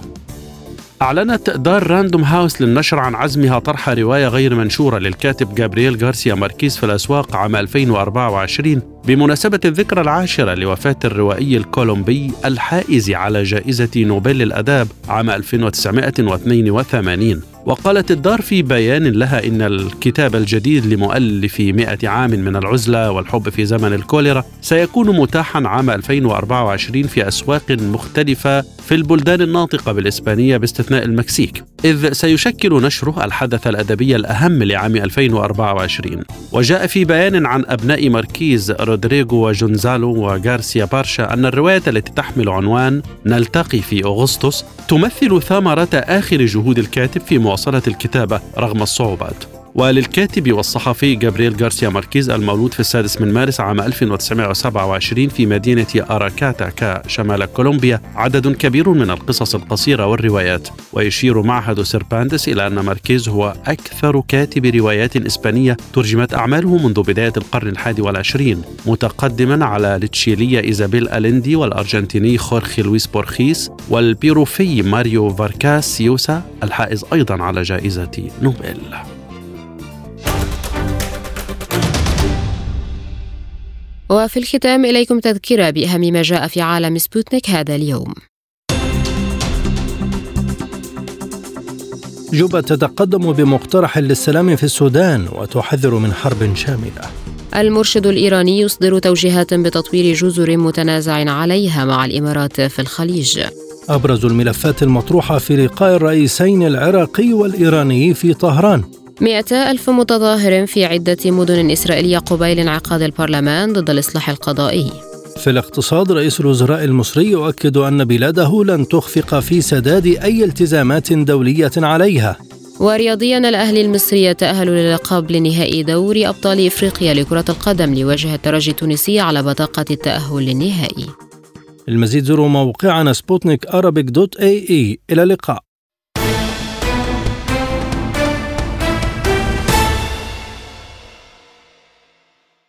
أعلنت دار Random House للنشر عن عزمها طرح رواية غير منشورة للكاتب جابرييل غارسيا ماركيز في الأسواق عام 2024 بمناسبة الذكرى العاشرة لوفاة الروائي الكولومبي الحائز على جائزة نوبل للأداب عام 1982 وقالت الدار في بيان لها إن الكتاب الجديد لمؤلف مئة عام من العزلة والحب في زمن الكوليرا سيكون متاحا عام 2024 في أسواق مختلفة في البلدان الناطقة بالإسبانية باستثناء المكسيك إذ سيشكل نشره الحدث الأدبي الأهم لعام 2024 وجاء في بيان عن أبناء ماركيز رودريغو وجونزالو غارسيا بارشا أن الرواية التي تحمل عنوان نلتقي في أغسطس تمثل ثمرة آخر جهود الكاتب في مواصلة الكتابة رغم الصعوبات. وللكاتب والصحفي جابرييل غارسيا ماركيز المولود في السادس من مارس عام 1927 في مدينة أراكاتاكا شمال كولومبيا. عدد كبير من القصص القصيرة والروايات. ويشير معهد سيرفانتس إلى أن ماركيز هو أكثر كاتب روايات إسبانية ترجمت أعماله منذ بداية القرن الحادي والعشرين متقدما على التشيلية إيزابيل أليندي والأرجنتيني خورخي لويس بورخيس والبيروفي ماريو فاركاس يوسا الحائز أيضا على جائزة نوبل.
وفي الختام إليكم تذكرة بأهم ما جاء في عالم سبوتنيك هذا اليوم.
جوبا تتقدم بمقترح للسلام في السودان وتحذر من حرب شاملة.
المرشد الإيراني يصدر توجيهات بتطوير جزر متنازع عليها مع الإمارات في الخليج.
أبرز الملفات المطروحة في لقاء الرئيسين العراقي والإيراني في طهران.
200 ألف متظاهر في عدة مدن إسرائيلية قبيل انعقاد البرلمان ضد الإصلاح القضائي.
في الاقتصاد رئيس الوزراء المصري يؤكد أن بلاده لن تخفق في سداد أي التزامات دولية عليها.
ورياضيا الأهلي المصري يتأهل للقب لنهائي دوري أبطال إفريقيا لكرة القدم ليواجه الترجي التونسي على بطاقة التأهل للنهائي.
المزيد زوروا موقعنا سبوتنيك dot AE. إلى اللقاء.